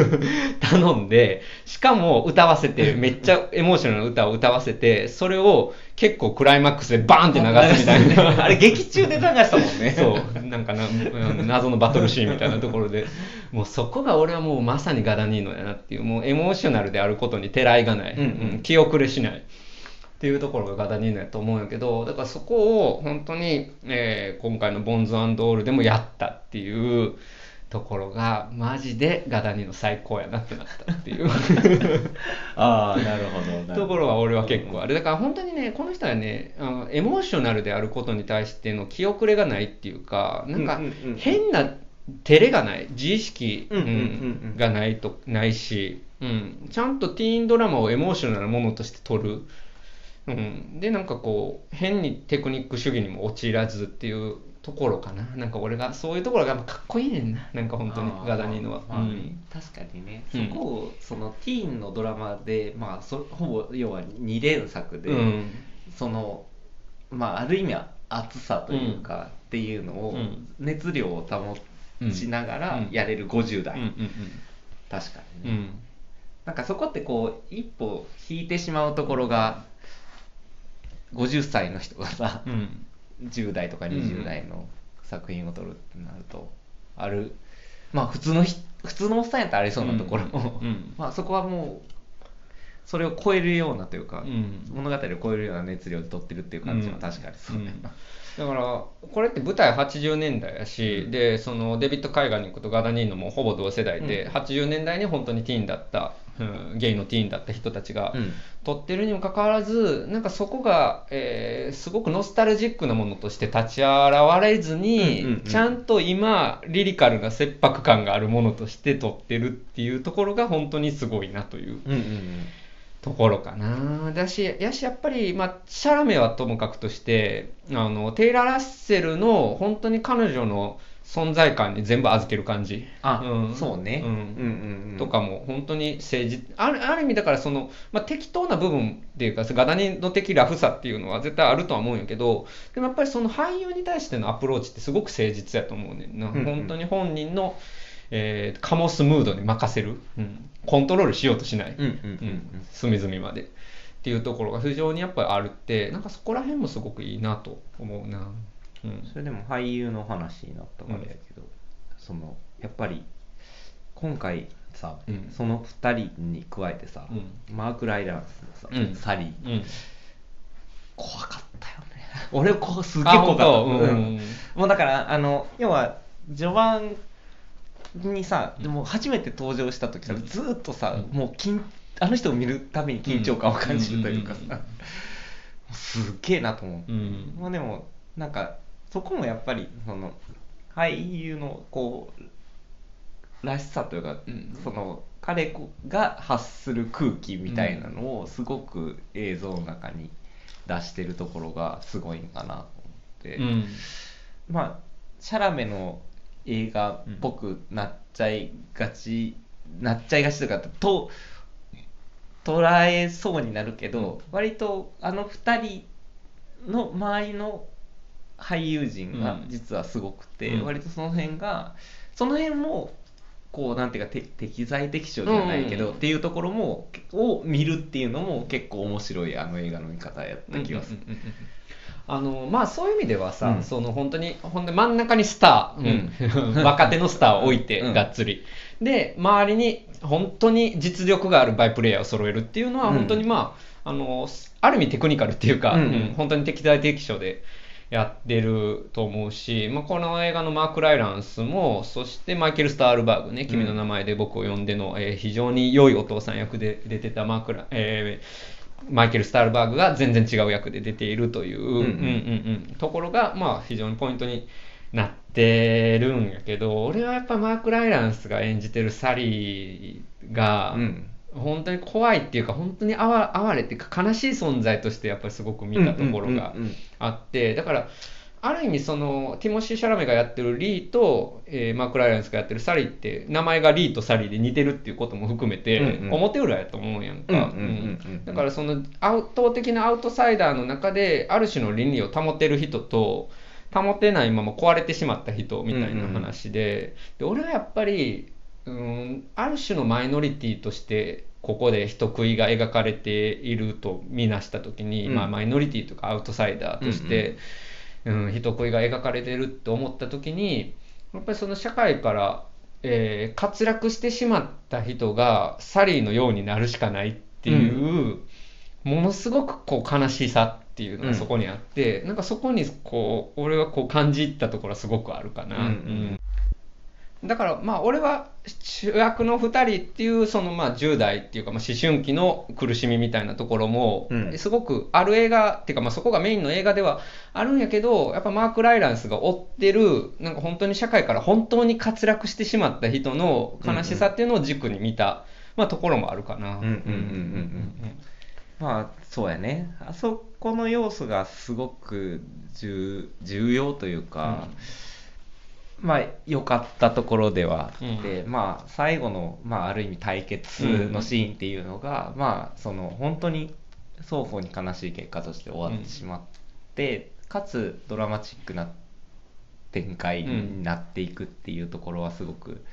A: *laughs* 頼んで、しかも歌わせて、めっちゃエモーショナルな歌を歌わせて、それを結構クライマックスでバーンって流すみたいな。*laughs*
B: あれ劇中で流したもんね。
A: そう、なんかな、うん謎のバトルシーンみたいなところで、もうそこが俺はもうまさにガダニーノやなっていう、もうエモーショナルであることにてらいがない、
B: うんうん。
A: うん気遅れしない。っていうところがガダニーノやと思うんやけど、だからそこを本当に、えー今回のボンズオールでもやったっていうところが、マジでガダニーノ最高やなってなったっていう。*laughs*
B: ああなるほど
A: ところは俺は結構あれだから本当にねこの人はねあのエモーショナルであることに対しての気遅れがないっていうかなんか変な照れがない自意識がないとないし、うん、ちゃんとティーンドラマをエモーショナルなものとして撮る、うん、でなんかこう変にテクニック主義にも陥らずっていうところかな。なんか俺がそういうところがかっこいいねんな。なんか本当にガダニーノは、
B: まあね。
A: うん。
B: 確かにね、
A: うん。
B: そこをそのティーンのドラマで、まあ、そほぼ要は2連作で、
A: うん。
B: そのまあある意味熱さというか、っていうのを、
A: うん。
B: 熱量を保ちながら
A: うん。
B: やれる50代、確かにね、なんかそこってこう一歩引いてしまうところが50歳の人がさ、
A: うん。
B: 10代とか
A: うん。
B: 20代の作品を撮るってなると、あるまあ普通のひ普通のおっさんやったらありそうなところも、
A: うん。うん。*laughs*
B: まあそこはもうそれを超えるようなというか、
A: うん。
B: 物語を超えるような熱量で撮ってるっていう感じは確かにそうだよな、
A: だからこれって舞台80年代やし、でそのデビッド・海岸に行くとガダニーノもほぼ同世代で、
B: うん。
A: 80年代に本当にティーンだった、うんゲイのティーンだった人たちが
B: うん。
A: 撮ってるにもかかわらずなんかそこが、えーすごくノスタルジックなものとして立ち現れずに、
B: うんうんうん
A: ちゃんと今リリカルな切迫感があるものとして撮ってるっていうところが本当にすごいなという
B: うんうん。
A: ところかな。だし、やし、やっぱり、まあ、シャラメはともかくとして、あの、テイラー・ラッセルの本当に彼女の存在感に全部預ける感じ。
B: あ、
A: うん。
B: そうね、
A: うん。
B: うんうんうん。
A: とかも本当に誠実。あるある意味だからその、まあ、適当な部分っていうかガダニの的ラフさっていうのは絶対あるとは思うんやけどでもやっぱりその俳優に対してのアプローチってすごく誠実やと思うねんな、
B: うんうん。
A: 本当に本人の、えーカモスムードに任せる、うん。コントロールしようとしない、
B: うんうんうん。うん。
A: 隅々まで。っていうところが非常にやっぱりあるってなんかそこら辺もすごくいいなと思うな、うん。
B: それでも俳優の話になったからやけど、そのやっぱり今回さ、
A: うん。
B: その2人に加えてさ、
A: う
B: マーク・ライランスのさ、
A: うん。
B: サリー。
A: うん。
B: 怖かったよね。*laughs* 俺こうすっげえ
A: あ
B: 怖かった、
A: 本当？うん
B: うんもうだからあの要は序盤にさでも初めて登場した時さ、ずーっとさ、
A: うん。
B: もう緊あの人を見るたびに緊張感を感じるというかさ、
A: うん。うん。うん。うん
B: すっげえなと思う、
A: うん。
B: まあでもなんかそこもやっぱりその俳優のこうらしさというか、
A: うん
B: その彼が発する空気みたいなのをすごく映像の中に出してるところがすごいんかなと思って、
A: うん。
B: まあシャラメの映画っぽくなっちゃいがち、なっちゃいがちというかと捉えそうになるけど、割とあの2人の周りの俳優陣が
A: うん。
B: 実はすごくて、
A: うん。
B: 割とその辺がその辺もこうなんていうかて適材適所じゃないけど、
A: うん。
B: っていうところもを見るっていうのも結構面白いあの映画の見方やった気がする。
A: あのまあそういう意味ではさ、
B: うん。
A: その本当に本当に真ん中にスター、うん。*laughs* 若手のスターを置いて、
B: うん。
A: がっつり。で周りに本当に実力があるバイプレイヤーを揃えるっていうのは
B: うん。
A: 本当にまあ、あのある意味テクニカルっていうか、本当に適材適所でやってると思うし、まあ、この映画のマーク・ライランスもそしてマイケル・スタールバーグね「君の名前で僕を呼んでの」えー非常に良いお父さん役で出てたマークラ、えーマイケル・スタールバーグが全然違う役で出ているという,、ところが、まあ、非常にポイントになってるんやけど俺はやっぱマーク・ライランスが演じてるサリーが、
B: うん
A: 本当に怖いっていうか本当に哀哀れっていうか悲しい存在としてやっぱりすごく見たところが
B: うんうんうんうん。
A: あってだからある意味そのティモシー・シャラメがやってるリーと、えーマーク・ライアンスがやってるサリーって名前がリーとサリーで似てるっていうことも含めて、
B: うんうん。
A: 表裏やと思うやんか、
B: うんうんうんうん
A: だからその圧倒的なアウトサイダーの中である種の倫理を保てる人と保てないまま壊れてしまった人みたいな話で,、で俺はやっぱりうんある種のマイノリティとしてここで人食いが描かれていると見なした時に、
B: うん。
A: まあ、マイノリティとかアウトサイダーとして、うん。人食いが描かれてるって思った時にやっぱりその社会から、えー滑落してしまった人がサリーのようになるしかないっていう、ものすごくこう悲しさっていうのがそこにあって、なんかそこにこう俺はこう感じたところはすごくあるかな。
B: うんうん。
A: うんだからまあ俺は主役の2人っていうそのまあ10代っていうかまあ思春期の苦しみみたいなところも
B: うん。
A: すごくある映画っていうかまあそこがメインの映画ではあるんやけどやっぱマーク・ライランスが追ってるなんか本当に社会から本当に滑落してしまった人の悲しさっていうのを軸に見た、まあ、ところもあるかな。
B: うんうんうんうんうん。まあそうやね。あそこの要素がすごく重重要というか、まあ良かったところではあって、まあ最後の、まあ、ある意味対決のシーンっていうのが、まあその本当に双方に悲しい結果として終わってしまって、かつドラマチックな展開になっていくっていうところはすごく、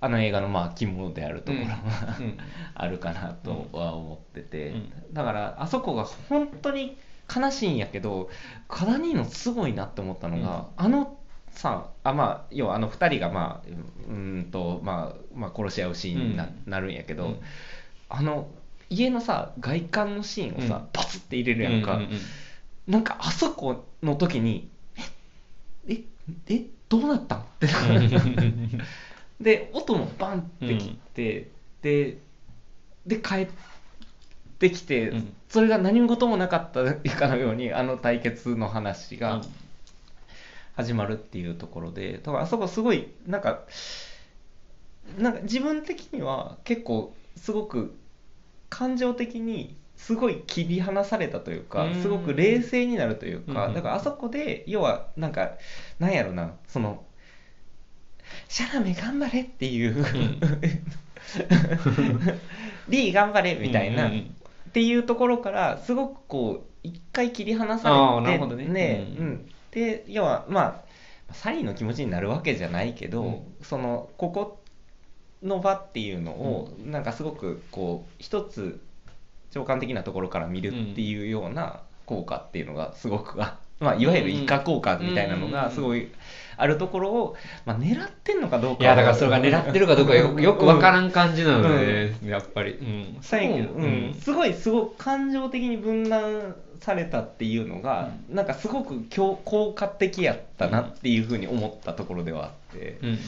B: あの映画のまあ肝であるところは、
A: うん。うん。
B: あるかなとは思ってて、
A: うん。
B: だからあそこが本当に悲しいんやけどカダニーノすごいなって思ったのが、あのさあまあ要はあの2人がまあうーんと、まあ、まあ殺し合うシーンにな,、
A: うん。
B: なるんやけど、
A: うん。
B: あの家のさ外観のシーンをさ、
A: うん。
B: バツって入れるやんか、
A: うんうんうん。
B: なんかあそこの時にえええどうなったん？って。で音もバンって切って、でで帰ってきて、
A: うん。
B: それが何事もなかったかのようにあの対決の話が始まるっていうところでだからあそこすごいなんかなんか自分的には結構すごく感情的にすごい切り離されたというか
A: うん。
B: すごく冷静になるというか
A: うん。
B: だからあそこで要はなんかなんやろなそのシャラメ頑張れっていう、*laughs* リー頑張れみたいな、
A: うんうんうん。
B: っていうところからすごくこう一回切り離
A: あ
B: されて
A: るほどね。うん。
B: うんで要はまあサリーの気持ちになるわけじゃないけど、
A: うん。
B: そのここの場っていうのを、なんかすごくこう一つ長官的なところから見るっていうような効果っていうのがすごくあまあ、いわゆるイカ効果みたいなのがすごいあるところを、まあ、狙ってんのかどうか。
A: いやだからそれが狙ってるかどうかよよくわから
B: ん
A: ん感じなので、やっぱり、うん、
B: 最後、
A: そう
B: うん、すごいすごく感情的に分断されたっていうのが、なんかすごく強効果的やったなっていうふうに思ったところではあって、
A: うんうんうん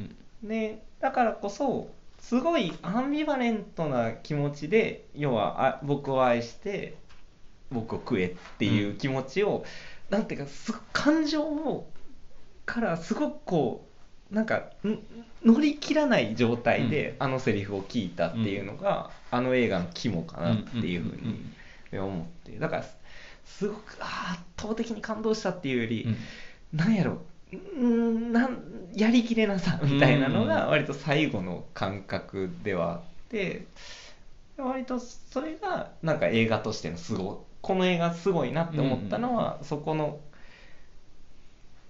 A: うん
B: でだからこそすごいアンビバレントな気持ちで要はあ僕を愛して僕を食えっていう気持ちを、なんていうかす感情をからすごくこうなんかん乗り切らない状態であのセリフを聞いたっていうのが、あの映画の肝かなっていうふうに思って。だからすごく圧倒的に感動したっていうより、
A: うん。
B: なんやろうんなんやりきれなさみたいなのが割と最後の感覚ではあって割とそれがなんか映画としてのすごいこの映画すごいなって思ったのは、そこの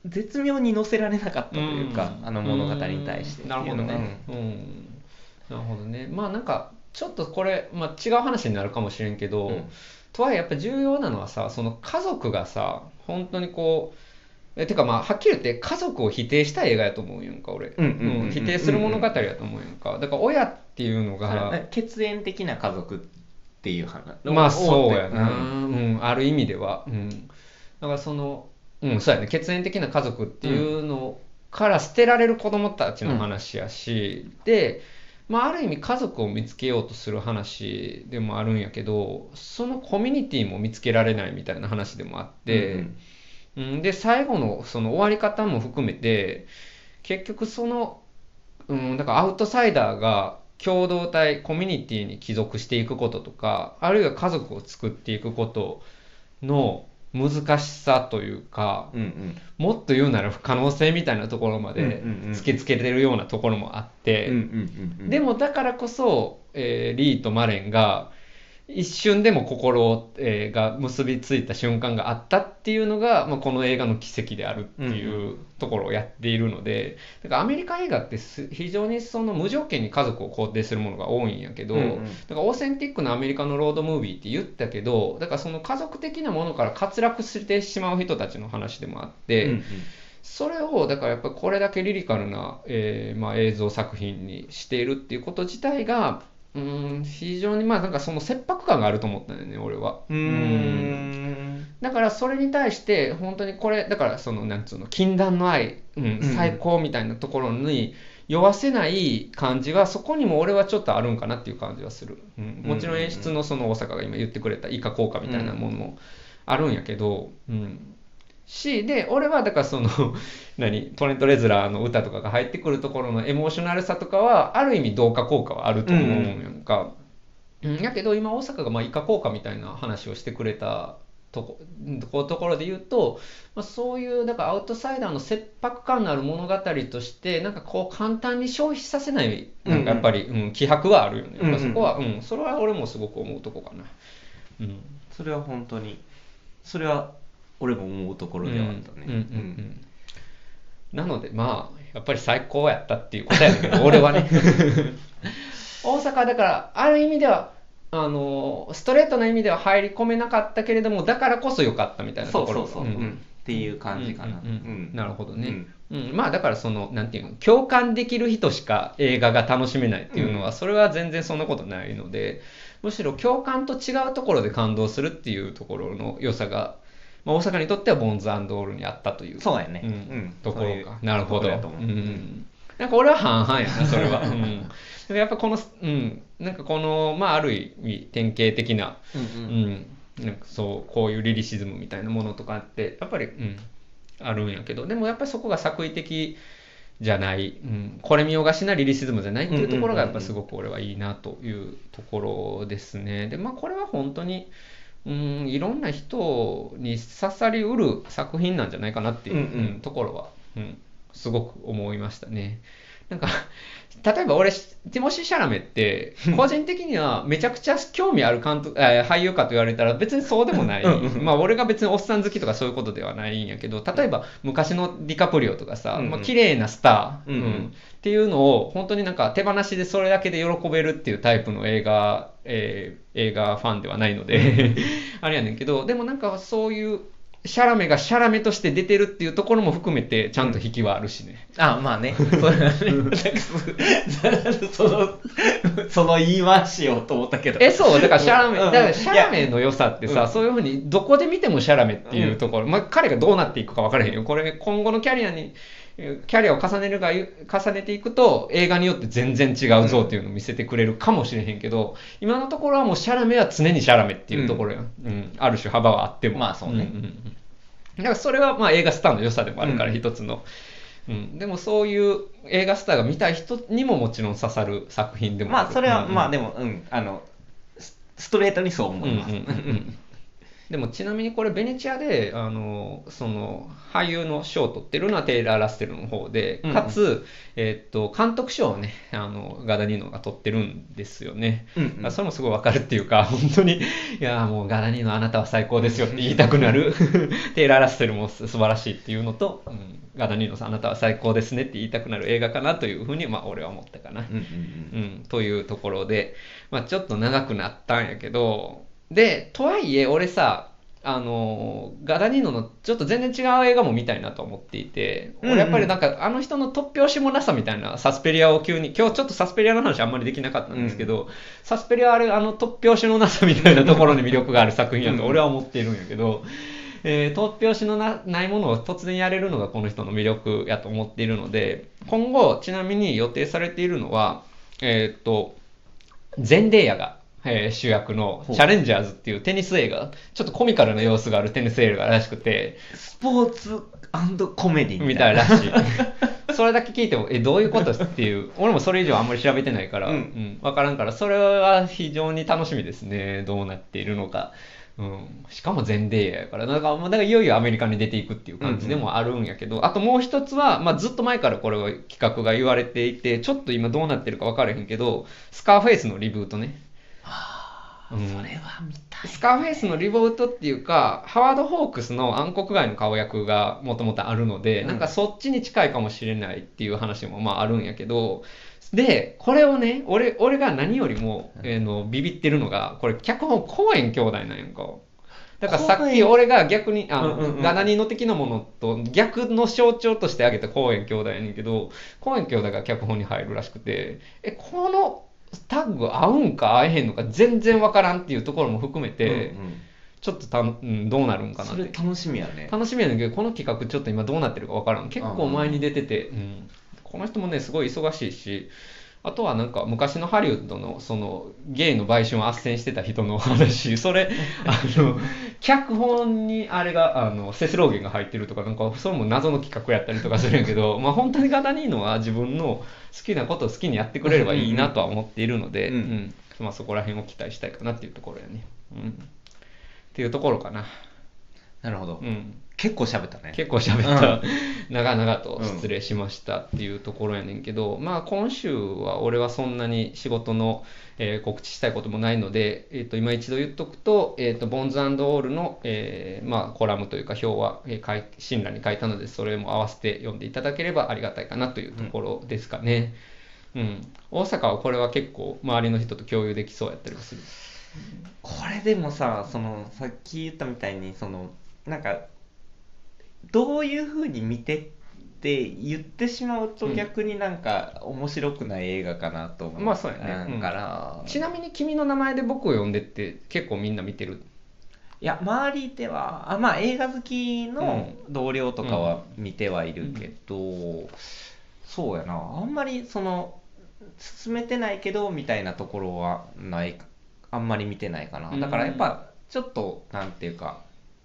B: 絶妙に乗せられなかったというか、
A: うん。
B: あの物語に対して
A: うん。なるほどね、
B: う
A: うん。んなるほどね。まあなんかちょっとこれ、まあ、違う話になるかもしれんけど、
B: うん。
A: とはいえやっぱ重要なのはさその家族がさ本当にこうえてかまあはっきり言って家族を否定した映画やと思うんやんか俺、
B: うん
A: 否定する物語やと思うんやんか。だから親っていうのが、
B: はい血縁的な家族っていう話。
A: まあそうやな、
B: う
A: うんんある意味では、うん、だからその、うん、そうやね。血縁的な家族っていうのから捨てられる子供たちの話やし、で、まあ、ある意味家族を見つけようとする話でもあるんやけどそのコミュニティも見つけられないみたいな話でもあって、うん、で最後のその終わり方も含めて結局その、うん、だからアウトサイダーが共同体コミュニティに帰属していくこととかあるいは家族を作っていくことの難しさというか、
B: うんうん。
A: もっと言うなら不可能性みたいなところまで突きつけてるようなところもあって、
B: うんうんうんうん。
A: でもだからこそ、えーリーとマレンが一瞬でも心を、えーが結びついた瞬間があったっていうのが、まあ、この映画の奇跡であるっていうところをやっているので、だからアメリカ映画ってす非常にその無条件に家族を肯定するものが多いんやけど、
B: うんうん
A: だからオーセンティックなアメリカのロードムービーって言ったけどだからその家族的なものから滑落してしまう人たちの話でもあって。
B: うんうん
A: それをだからやっぱりこれだけリリカルな、えーまあ、映像作品にしているっていうこと自体がうーん非常にまあなんかその切迫感があると思ったんだよね俺は。
B: うーん。
A: だからそれに対して本当にこれだからそのなんつうの禁断の愛、うん
B: うん。
A: 最高みたいなところに酔わせない感じはそこにも俺はちょっとあるんかなっていう感じはする、うん、もちろん演出のその大阪が今言ってくれた以下効果みたいなものもあるんやけど、うん、しで俺はだからその *laughs* 何トレント・レズラーの歌とかが入ってくるところのエモーショナルさとかはある意味同化効果はあると思うんやんか、うん、やけど今大阪がまあ以下効果みたいな話をしてくれたとこところで言うと、まあ、そういうだからアウトサイダーの切迫感のある物語としてなんかこう簡単に消費させないなんかやっぱり、うん気迫はあるよね。やっぱそこは、うん。それは俺もすごく思うとこかな。うん。
B: それは本当に。それは俺も思うところではあったね。
A: うんうんうんうん。なのでまあやっぱり最高やったっていう答えだけど *laughs* 俺はね。*laughs* 大阪だからある意味ではあのストレートな意味では入り込めなかったけれどもだからこそ良かったみたいな
B: そ
A: ところ。
B: うそうそう、
A: うん。
B: うんっていう感じかな、
A: うんうん。うん。なるほどね、
B: うん。
A: うん。まあだからそのなんていうの共感できる人しか映画が楽しめないっていうのは、
B: うん。
A: それは全然そんなことないのでむしろ共感と違うところで感動するっていうところの良さが、まあ、大阪にとってはボンズオールにあったという
B: そうやね。
A: うん
B: うん。
A: ところか。なるほど。
B: と思う。
A: うん。なんか俺は半々やな *laughs* それは、うん、やっぱこの、うん、なんかこのまあある意味典型的な
B: うん
A: う
B: うん。
A: ん、なんかそうこういうリリシズムみたいなものとかってやっぱり、うん、あるんやけど。でもやっぱりそこが作為的じゃない、うん、これ見よがしなリリシズムじゃないっていうところがやっぱすごく俺はいいなというところですね。でまあこれは本当に、うん、いろんな人に刺さりうる作品なんじゃないかなっていう、
B: うんうん。
A: うんところは、うん、すごく思いましたね。なんか *laughs* 例えば俺ティモシー・シャラメって個人的にはめちゃくちゃ興味ある監督えー俳優かと言われたら別にそうでもない、まあ俺が別におっさん好きとかそういうことではないんやけど例えば昔のディカプリオとかさ、
B: うんうん。
A: まあ綺麗なスター、
B: うん。うん。
A: っていうのを本当になんか手放しでそれだけで喜べるっていうタイプの映画、えー映画ファンではないので *laughs* あれやねんけどでもなんかそういうシャラメがシャラメとして出てるっていうところも含めてちゃんと引きはあるしね。
B: あまあね。*laughs* それはね。なんかそそのその言い回しようと思ったけど。
A: え、そう、だからシャラメ、だからシャラメの良さってさ、
B: うん。
A: そういうふうにどこで見てもシャラメっていうところ、まあ彼がどうなっていくか分からへんよ。これ今後のキャリアに、えーキャリアを重ねるが重ねていくと映画によって全然違うぞっていうのを見せてくれるかもしれへんけど、今のところはもうシャラメは常にシャラメっていうところや。ん。うん、ある種幅はあっても。
B: まあそうね。
A: んんうん。だからそれはまあ映画スターの良さでもあるから
B: うん。
A: 一つの。うん、でもそういう映画スターが見たい人にももちろん刺さる作品でもる。
B: まあそれは
A: うんうん。
B: まあでもうん。あのスストレートにそう思います、
A: うんうんうんうんでもちなみにこれベネチアであのその俳優の賞を取ってるのはテイラー・ラッセルの方で
B: うんうん。
A: かつ、えっと監督賞をねあのガダニーノが取ってるんですよね、
B: うんうん。
A: それもすごいわかるっていうか *laughs* 本当にいやもうガダニーノあなたは最高ですよって言いたくなる。*laughs* テイラー・ラッセルもす素晴らしいっていうのと、うんガダニーノさんあなたは最高ですねって言いたくなる映画かなというふうにまあ俺は思ったかな、
B: うん。うん、
A: というところで、まあ、ちょっと長くなったんやけど、で、とはいえ、俺さ、あのガダニーノのちょっと全然違う映画も見たいなと思っていて、
B: うんうん。
A: 俺やっぱりなんかあの人の突拍子もなさみたいなサスペリアを急に、今日ちょっとサスペリアの話あんまりできなかったんですけど、サスペリアはあれあの突拍子のなさみたいなところに魅力がある作品やと俺は思っているんやけど、えー突拍子のなないものを突然やれるのがこの人の魅力やと思っているので、今後ちなみに予定されているのは、えーっと、ゼンデーヤが、えー主役のチャレンジャーズっていうテニス映画、ちょっとコミカルな様子があるテニス映画らしくて、
B: スポーツコメディ
A: み
B: みたいな。
A: らしい。それだけ聞いても、え、どういうことっていう、俺もそれ以上あんまり調べてないから、
B: う
A: うん。ん、わからんから、それは非常に楽しみですね。どうなっているのか。ううん、しかも全米やから。だからだからいよいよアメリカに出ていくっていう感じでもあるんやけど、あともう一つは、まあ、ずっと前からこれは企画が言われていてちょっと今どうなってるか分からへんけどスカーフェイスのリブートねうん。
B: あそれは見たい
A: スカーフェイスのリブートっていうかハワード・ホークスの暗黒街の顔役がもともとあるので、
B: うん。
A: なんかそっちに近いかもしれないっていう話もまああるんやけどでこれをね俺俺が何よりも、えーのビビってるのがこれ脚本コーエン兄弟なんやんか。だからさっき俺が逆にあの、
B: うんう
A: の的なものと逆の象徴として挙げたコーエン兄弟やねんけどコーエン兄弟が脚本に入るらしくてえこのタッグ合うんか合えへんのか全然わからんっていうところも含めて、
B: うんうん。
A: ちょっとた、うん、どうなるんかな
B: それ楽しみやね。
A: 楽しみやねんけどこの企画ちょっと今どうなってるかわからん。結構前に出てて、うん、この人もねすごい忙しいしあとはなんか昔のハリウッドのそのゲイの売春を斡旋してた人の話 *laughs* それあの脚本にあれがあのセスローゲンが入ってるとかなんかそれも謎の企画やったりとかするんやけど *laughs* まあ本当にガダニーノは自分の好きなことを好きにやってくれればいいなとは思っているので、
B: うん
A: うんまあ、そこら辺を期待したいかなっていうところやね。うんっていうところかな。
B: なるほど、
A: うん。
B: 結構喋ったね。
A: 結構喋った、長々と失礼しましたっていうところやねんけど、まあ今週は俺はそんなに仕事の、えー告知したいこともないので、えー、と今一度言っとくと,、えー、とボンズオールの、えーまあ、コラムというか表は、えーに書いたのでそれも合わせて読んでいただければありがたいかなというところですかね。うん、大阪はこれは結構周りの人と共有できそうやったりもする。
B: これでもさそのさっき言ったみたいにそのなんかどういうふうに見てって言ってしまうと
A: うん
B: 逆になんか面白くない映画かなと思う、
A: まあそうやね。うん
B: から、
A: ちなみに君の名前で僕を呼んでって結構みんな見てる？
B: いや周りではあまあ映画好きの同僚とかは見てはいるけど、そうやな。あんまりその進めてないけどみたいなところはないあんまり見てないかな。だからやっぱちょっとなんていうか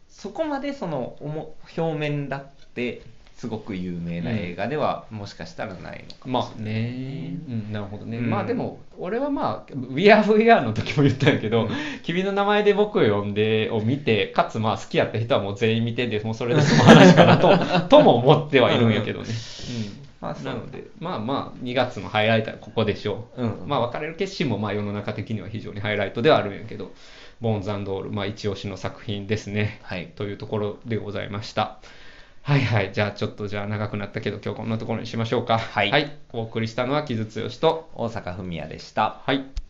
B: そこまでそのおも表面だってすごく有名な映画ではもしかしたらないのかもし
A: まあね、うん、なるほどね、
B: うん。
A: まあでも俺はまあ「We Are We Are」の時も言ったんやけど、
B: うん。
A: 君の名前で僕を呼んでを見てかつまあ好きやった人はもう全員見てでもうそれでその話かなと *laughs* とも思ってはいるんやけどね、
B: まあ
A: う。ん、なのでまあまあ2月のハイライトはここでしょう、
B: うん。
A: まあ別れる決心もまあ世の中的には非常にハイライトではあるんやけどボーンズオールまあ一押しの作品ですね
B: はい
A: というところでございました。はいはい。じゃあちょっとじゃあ長くなったけど今日こんなところにしましょうか。
B: はい
A: お送りしたのは木津剛と、
B: 大阪文也でした
A: はい。